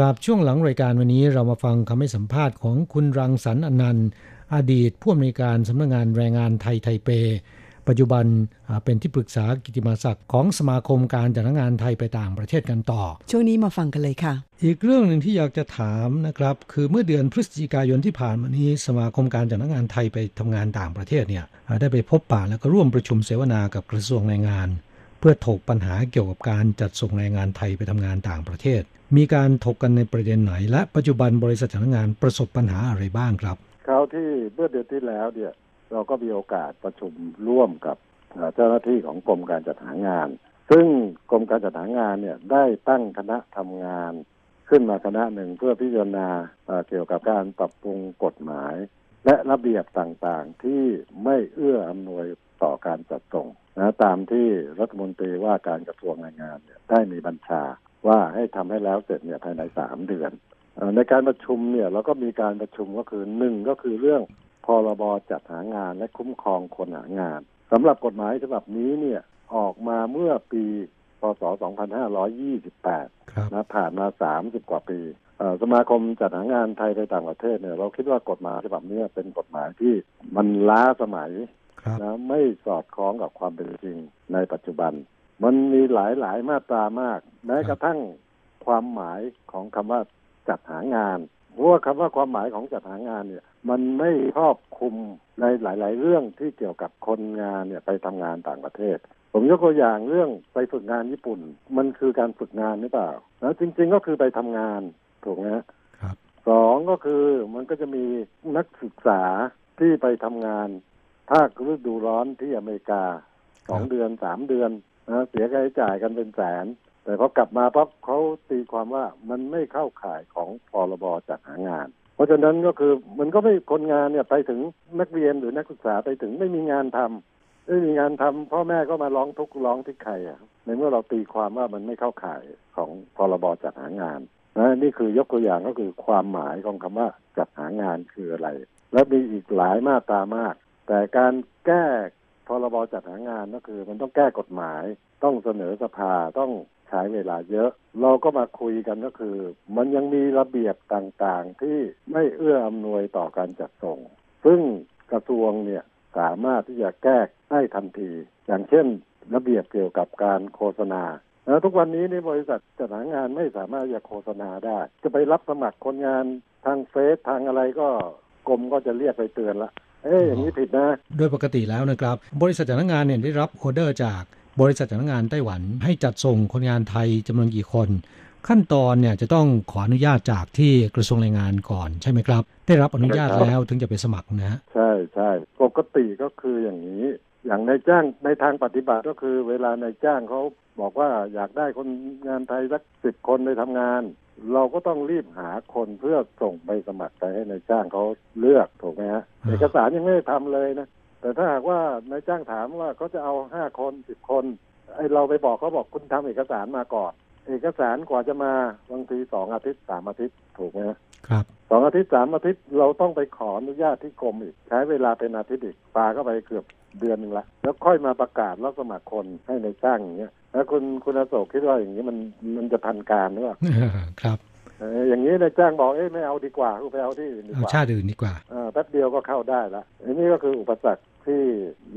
ครับช่วงหลังรายการวันนี้เรามาฟังคำให้สัมภาษณ์ของคุณรังสรรค์อนันต์ อดีตผู้อำนวยการสำนักงานแรงงานไทยไทเป ปัจจุบันอ่าเป็นที่ปรึกษากิตติมาศักดิ์ของสมาคมการจัดงานไทยไปต่างประเทศกันต่อ ช่วงนี้มาฟังกันเลยค่ะ อีกเรื่องหนึ่งที่อยากจะถามนะครับ คือเมื่อเดือนพฤศจิกายนที่ผ่านมานี้ สมาคมการจัดงานไทยไปทำงานต่างประเทศเนี่ยอ่าได้ไปพบปะแล้วก็ร่วมประชุมเสวนากับกระทรวงแรงงาน เพื่อถกปัญหาเกี่ยวกับการจัดส่งแรงงานไทยไปทำงานต่างประเทศ มีการถกกันในประเด็นไหน และปัจจุบันบริษัทจัดงานประสบปัญหาอะไรบ้างครับคราวที่เมื่อเดือนที่แล้วเนี่ยเราก็มีโอกาสประชุมร่วมกับเจ้าหน้าที่ของกรมการจัดหางาน ซึ่งกรมการจัดหางานเนี่ยได้ตั้งคณะทำงาน ขึ้นมาคณะหนึ่งเพื่อพิจารณาเกี่ยวกับการปรับปรุงกฎหมาย และระเบียบต่างๆ ที่ไม่เอื้ออำนวยต่อการจัดส่งนะตามที่รัฐมนตรีว่าการกระทรวงแรงงานได้มีบัญชา ว่าให้ทำให้แล้วเสร็จเนี่ยภายในสามเดือนเอ่อในการประชุมเนี่ยเราก็มีการประชุมก็คือหนึ่งก็คือเรื่องพรบจัดหางานและคุ้มครองคนหางานสำหรับกฎหมายฉบับนี้เนี่ยออกมาเมื่อปีพศ 2528 นะผ่านมา 30 กว่าปีเอ่อสมาคมจัดหางานไทยไปต่างประเทศเนี่ยเราคิดว่ากฎหมายฉบับนี้เป็นกฎหมายที่มันล้าสมัยนะไม่สอดคล้องกับความเป็นจริงในปัจจุบัน มันมีหลายหลายมาตรามาก แม้กระทั่งความหมายของคำว่าจัดหางานเพราะว่าคำว่าความหมายของจัดหางานเนี่ย มันไม่ครอบคลุมในหลาย ๆ เรื่องที่เกี่ยวกับคนงานเนี่ยไปทำงานต่างประเทศ ผมยกตัวอย่างเรื่องไปฝึกงานญี่ปุ่น มันคือการฝึกงานหรือเปล่า แล้วจริง ๆ ก็คือไปทำงานถูกไหมฮะสองก็คือมันก็จะมีนักศึกษาที่ไปทำงานภาคฤดูร้อนที่อเมริกาสองเดือนสามเดือน นะเสียค่าใช้จ่ายกันเป็นแสน แต่พอกลับมาปั๊บเขาตีความว่ามันไม่เข้าข่ายของพรบจัดหางาน เพราะฉะนั้นก็คือมันก็ไม่คนงานเนี่ยไปถึงนักเรียนหรือนักศึกษาไปถึงไม่มีงานทำไม่มีงานทำพ่อแม่ก็มาร้องทุกข์ร้องที่ใครอะในเมื่อเราตีความว่ามันไม่เข้าข่ายของพรบจัดหางานนะนี่คือยกตัวอย่างก็คือความหมายของคำว่าจัดหางานคืออะไร และมีอีกหลายมาตรามาก แต่การแก้ พรบจัดหางานก็คือ มันต้องแก้กฎหมาย ต้องเสนอสภาต้องใช้เวลาเยอะ เราก็มาคุยกันก็คือ มันยังมีระเบียบต่างๆ ที่ไม่เอื้ออำนวยต่อการจัดส่ง ซึ่งกระทรวงเนี่ยสามารถที่จะแก้ได้ทันที อย่างเช่น ระเบียบเกี่ยวกับการโฆษณาแล้วทุกวันนี้ในบริษัทจัดหางานไม่สามารถจะโฆษณาได้ จะไปรับสมัครคนงานทางเฟซทางอะไรก็กรมก็จะเรียกไปเตือนละ เอ้ยอย่างนี้ผิดนะ โดยปกติแล้วนะครับ บริษัทจัดหางานเนี่ยได้รับออเดอร์จากบริษัทจัดหางานไต้หวัน ให้จัดส่งคนงานไทยจำนวนกี่คน ขั้นตอนเนี่ยจะต้องขออนุญาตจากที่กระทรวงแรงงานก่อนใช่ไหมครับ ได้รับอนุญาตแล้วถึงจะไปสมัครนะฮะใช่ใช่ปกติก็คืออย่างนี้ อย่างนายจ้างในทางปฏิบัติก็คือ เวลานายจ้างเขา บอกว่าอยากได้คนงานไทยสักสิบคนไปทำงาน เราก็ต้องรีบหาคนเพื่อส่งไปสมัครไปให้นายจ้างเขาเลือกถูกไหมฮะเอกสารยังไม่ได้ทำเลยนะแต่ถ้าหากว่านายจ้างถามว่าเขาจะเอาห้าคนสิบคนไอเราไปบอกเขาบอกคุณทำเอกสารมาก่อน เอกสารกว่าจะมาบางทีสองอาทิตย์สามอาทิตย์ถูกไหมฮะครับสองอาทิตย์สามอาทิตย์เราต้องไปขออนุญาตที่กรมอีก ใช้เวลาเป็นอาทิตย์อีกปาเข้าไปเกือบเดือนหนึ่งละแล้วค่อยมาประกาศรับสมัครคนให้ในจ้างอย่างเงี้ยแล้วคุณคุณอโศกคิดว่าอย่างนี้มันมันจะทันการหรือเปล่าครับเอออย่างนี้นายจ้างบอกเอ้ยไม่เอาดีกว่ากูไปเอาที่อื่นดีกเอาว่าชาติอื่นดีกว่าเออแป๊บเดียวก็เข้าได้ละอันนี้ก็คืออุปสรรคที่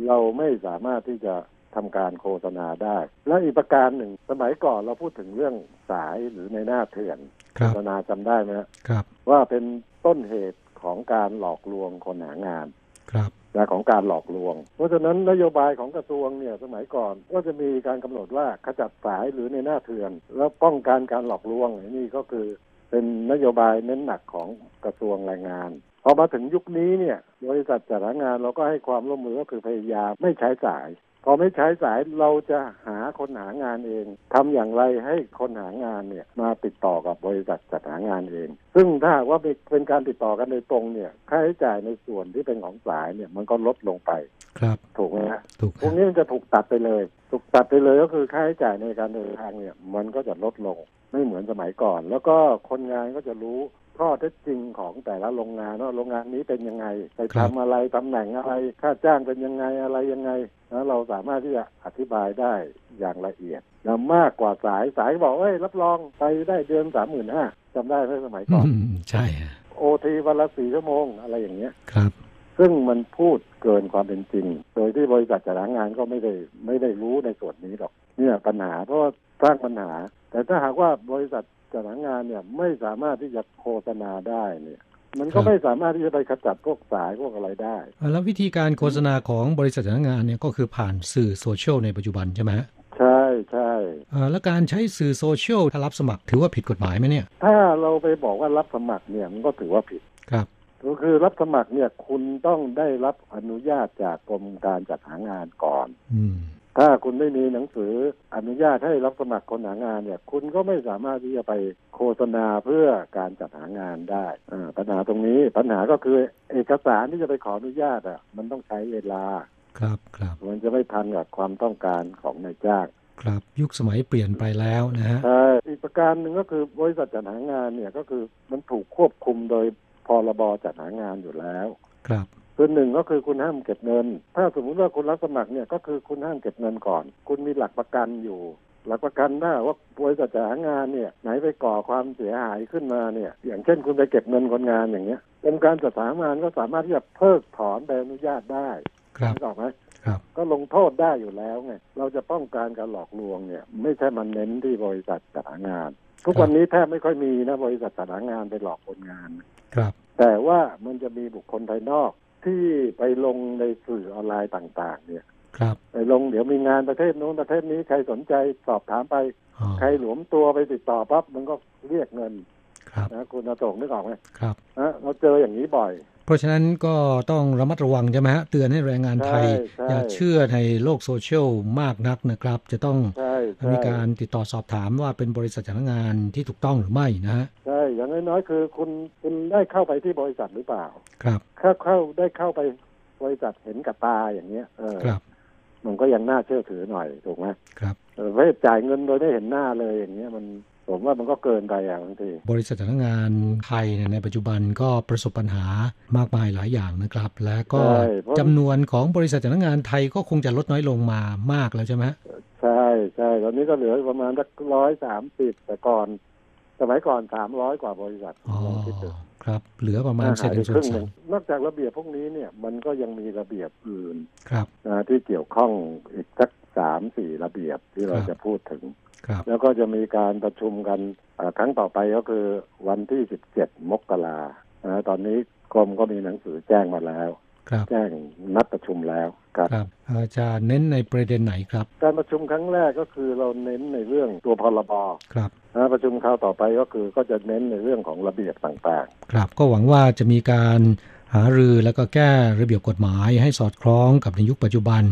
เราไม่สามารถที่จะ ทำการโฆษณาได้ และอีกประการหนึ่งสมัยก่อนเราพูดถึงเรื่องสายหรือในหน้าเถื่อนครัโฆบษณาจำได้ไหมฮะครับ ว่าเป็นต้นเหตุของการหลอกลวงคนหางานครับและของการหลอกลวง เพราะฉะนั้นนโยบายของกระทรวงเนี่ยสมัยก่อนก็จะมีการกำหนดว่าขจัดสายหรือในหน้าเถื่อน แล้วป้องกันการหลอกลวงนี่ก็คือเป็นนโยบายเน้นหนักของกระทรวงแรงงานพอมาถึงยุคนี้เนี่ยบริษัทจัดหางานเราก็ให้ความร่วมมือก็คือพยายามไม่ใช้สายพ อไม่ใช้สายเราจะหาคนหางานเองทำอย่างไรให้คนหางานเนี่ยมาติดต่อกับบริษัทจัดหางานเอง ซึ่งถ้าหากว่าเป็นการติดต่อกันโดยตรงเนี่ยค่าใช้จ่ายในส่วนที่เป็นของสายเนี่ยมันก็ลดลงไป ครับ ถูกไหมฮะถูกพวกนี้มันจะถูกตัดไปเลย ถูกตัดไปเลยก็คือค่าใช้จ่ายในการเดินทางเนี่ยมันก็จะลดลงไม่เหมือนสมัยก่อน แล้วก็คนงานก็จะรู้ ข้อเท็จจริงของแต่ละโรงงานว่าโรงงานนี้เป็นยังไงไปทำอะไรตำแหน่งอะไร ค่าจ้างเป็นยังไงอะไรยังไงแล้วเราสามารถที่จะอธิบายได้อย่างละเอียดแล้วมากกว่าสายสายบอกเอ้ยรับรองไปได้เดือนสามหมื่นห้าจำได้ไหมสมัยก่อนอืมใช่ฮะโอทีวันละสี่ชั่วโมงอะไรอย่างเงี้ยครับซึ่งมันพูดเกินความเป็นจริง โดยที่บริษัทจัดหางานก็ไม่ได้ไม่ได้รู้ในส่วนนี้หรอกเนี่ยปัญหาเพราะว่าสร้างปัญหา แต่ถ้าหากว่าบริษัท จัดหางานเนี่ยไม่สามารถที่จะโฆษณาได้เนี่ย มันก็ไม่สามารถที่จะไปขจัดพวกสายพวกอะไรได้ แล้ววิธีการโฆษณาของบริษัทจ้างงานเนี่ยก็คือผ่านสื่อโซเชียลในปัจจุบันใช่ไหมฮะใช่ใช่อ่าแล้วการใช้สื่อโซเชียลถ้ารับสมัครถือว่าผิดกฎหมายไหมเนี่ย ถ้าเราไปบอกว่ารับสมัครเนี่ยมันก็ถือว่าผิดครับก็คือรับสมัครเนี่ยคุณต้องได้รับอนุญาตจากกรมการจัดหางานก่อน อืม ถ้าคุณไม่มีหนังสืออนุญาตให้รับสมัครคนหางานเนี่ย คุณก็ไม่สามารถที่จะไปโฆษณาเพื่อการจัดหางานได้อ่าปัญหาตรงนี้ปัญหาก็คือเอกสารที่จะไปขออนุญาตอะ มันต้องใช้เวลา ครับครับมันจะไม่ทันกับความต้องการของนายจ้างครับยุคสมัยเปลี่ยนไปแล้วนะฮะใช่อีกประการหนึ่งก็คือบริษัทจัดหางานเนี่ยก็คือมันถูกควบคุมโดยพรบจัดหางานอยู่แล้ว ครับ คือหนึ่งก็คือคุณห้ามเก็บเงิน ถ้าสมมุติว่าคุณรับสมัครเนี่ยก็คือคุณห้ามเก็บเงินก่อน คุณมีหลักประกันอยู่ หลักประกันถ้าว่าบริษัทจัดหางานเนี่ยไหนไปก่อความเสียหายขึ้นมาเนี่ยอย่างเช่นคุณไปเก็บเงินคนงานอย่างเงี้ยกรมการจัดหางานก็สามารถที่จะเพิกถอนใบอนุญาตได้ครับนึกออกไหมครับก็ลงโทษได้อยู่แล้วไงเราจะป้องกันการหลอกลวงเนี่ย ไม่ใช่มันเน้นที่บริษัทจัดหางาน ทุกวันนี้แทบไม่ค่อยมีนะบริษัทจัดหางานไปหลอกคนงานครับแต่ว่ามันจะมีบุคคลภายนอก ที่ไปลงในสื่อออนไลน์ต่าง ๆ เนี่ย ครับ ไปลงเดี๋ยวมีงานประเทศโน้นประเทศนี้ใครสนใจสอบถามไปอ๋อใครหลวมตัวไปติดต่อปั๊บมันก็เรียกเงิน ครับนะคุณอาโตงนึกออกไหมครับนะเราเจออย่างนี้บ่อย เพราะฉะนั้นก็ต้องระมัดระวังใช่ไหมฮะเตือนให้แรงงานไทยใช่ใช่อย่าเชื่อในโลกโซเชียลมากนักนะครับ จะต้องใช่ใช่มีการติดต่อสอบถามว่าเป็นบริษัทจ้างงานที่ถูกต้องหรือไม่นะฮะใช่อย่างน้อยๆคือคุณคุณได้เข้าไปที่บริษัทหรือเปล่า ครับเข้าเข้าได้เข้าไปบริษัทเห็นกับตาอย่างเงี้ยเออครับมันก็ยังน่าเชื่อถือหน่อยถูกไหมครับเออไม่จ่ายเงินโดยไม่เห็นหน้าเลยอย่างเงี้ยมัน ผมว่ามันก็เกินไปอะบางทีบริษัทจ้างงานไทยเนี่ยในปัจจุบันก็ประสบปัญหามากมายหลายอย่างนะครับ และก็ใช่เพราะจำนวนของบริษัทจ้างงานไทยก็คงจะลดน้อยลงมามากแล้วใช่ไหมฮะใช่ใช่ตอนนี้ก็เหลือประมาณสักร้อยสามสิบแต่ก่อน สมัยก่อนสามร้อยกว่าบริษัทอ๋อลองคิดดูครับเหลือประมาณเศษหายหไปนึ่งส่ควรึ่นงหสานึ่มงนอกจากระเบียบพวกนี้เนี่ยมันก็ยังมีระเบียบอื่นครับนะที่เกี่ยวข้องอีกสักสามสี่ระเบียบที่เราครับจะพูดถึงครับ แล้วก็จะมีการประชุมกันเอ่อครั้งต่อไปก็คือวันที่สิบเจ็ดมกรานะตอนนี้กรมก็มีหนังสือแจ้งมาแล้วครับแจ้งนัดประชุมแล้วครับครับอาจารย์เน้นในประเด็นไหนครับ การประชุมครั้งแรกก็คือเราเน้นในเรื่องตัวพรบครับนะประชุมคราวต่อไปก็คือก็จะเน้นในเรื่องของระเบียบต่างครับก็หวังว่าจะมีการหารือแล้วก็แก้ระเบียบกฎหมายให้สอดคล้องกับในยุคปัจจุบัน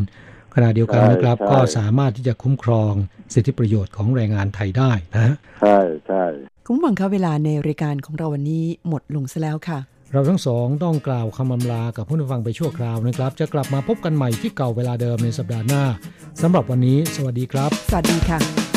ขณะเดียวกันนะครับ ก็สามารถที่จะคุ้มครองสิทธิประโยชน์ของแรงงานไทยได้นะฮะๆใช่ใช่คุณผู้ฟังคะเวลาในรายการของเราวันนี้หมดลงซะแล้วค่ะ เราทั้งสองต้องกล่าวคำอำลากับผู้ฟังไปชั่วคราวนะครับ จะกลับมาพบกันใหม่ที่เก่าเวลาเดิมในสัปดาห์หน้าสำหรับวันนี้ สวัสดีครับ สวัสดีค่ะ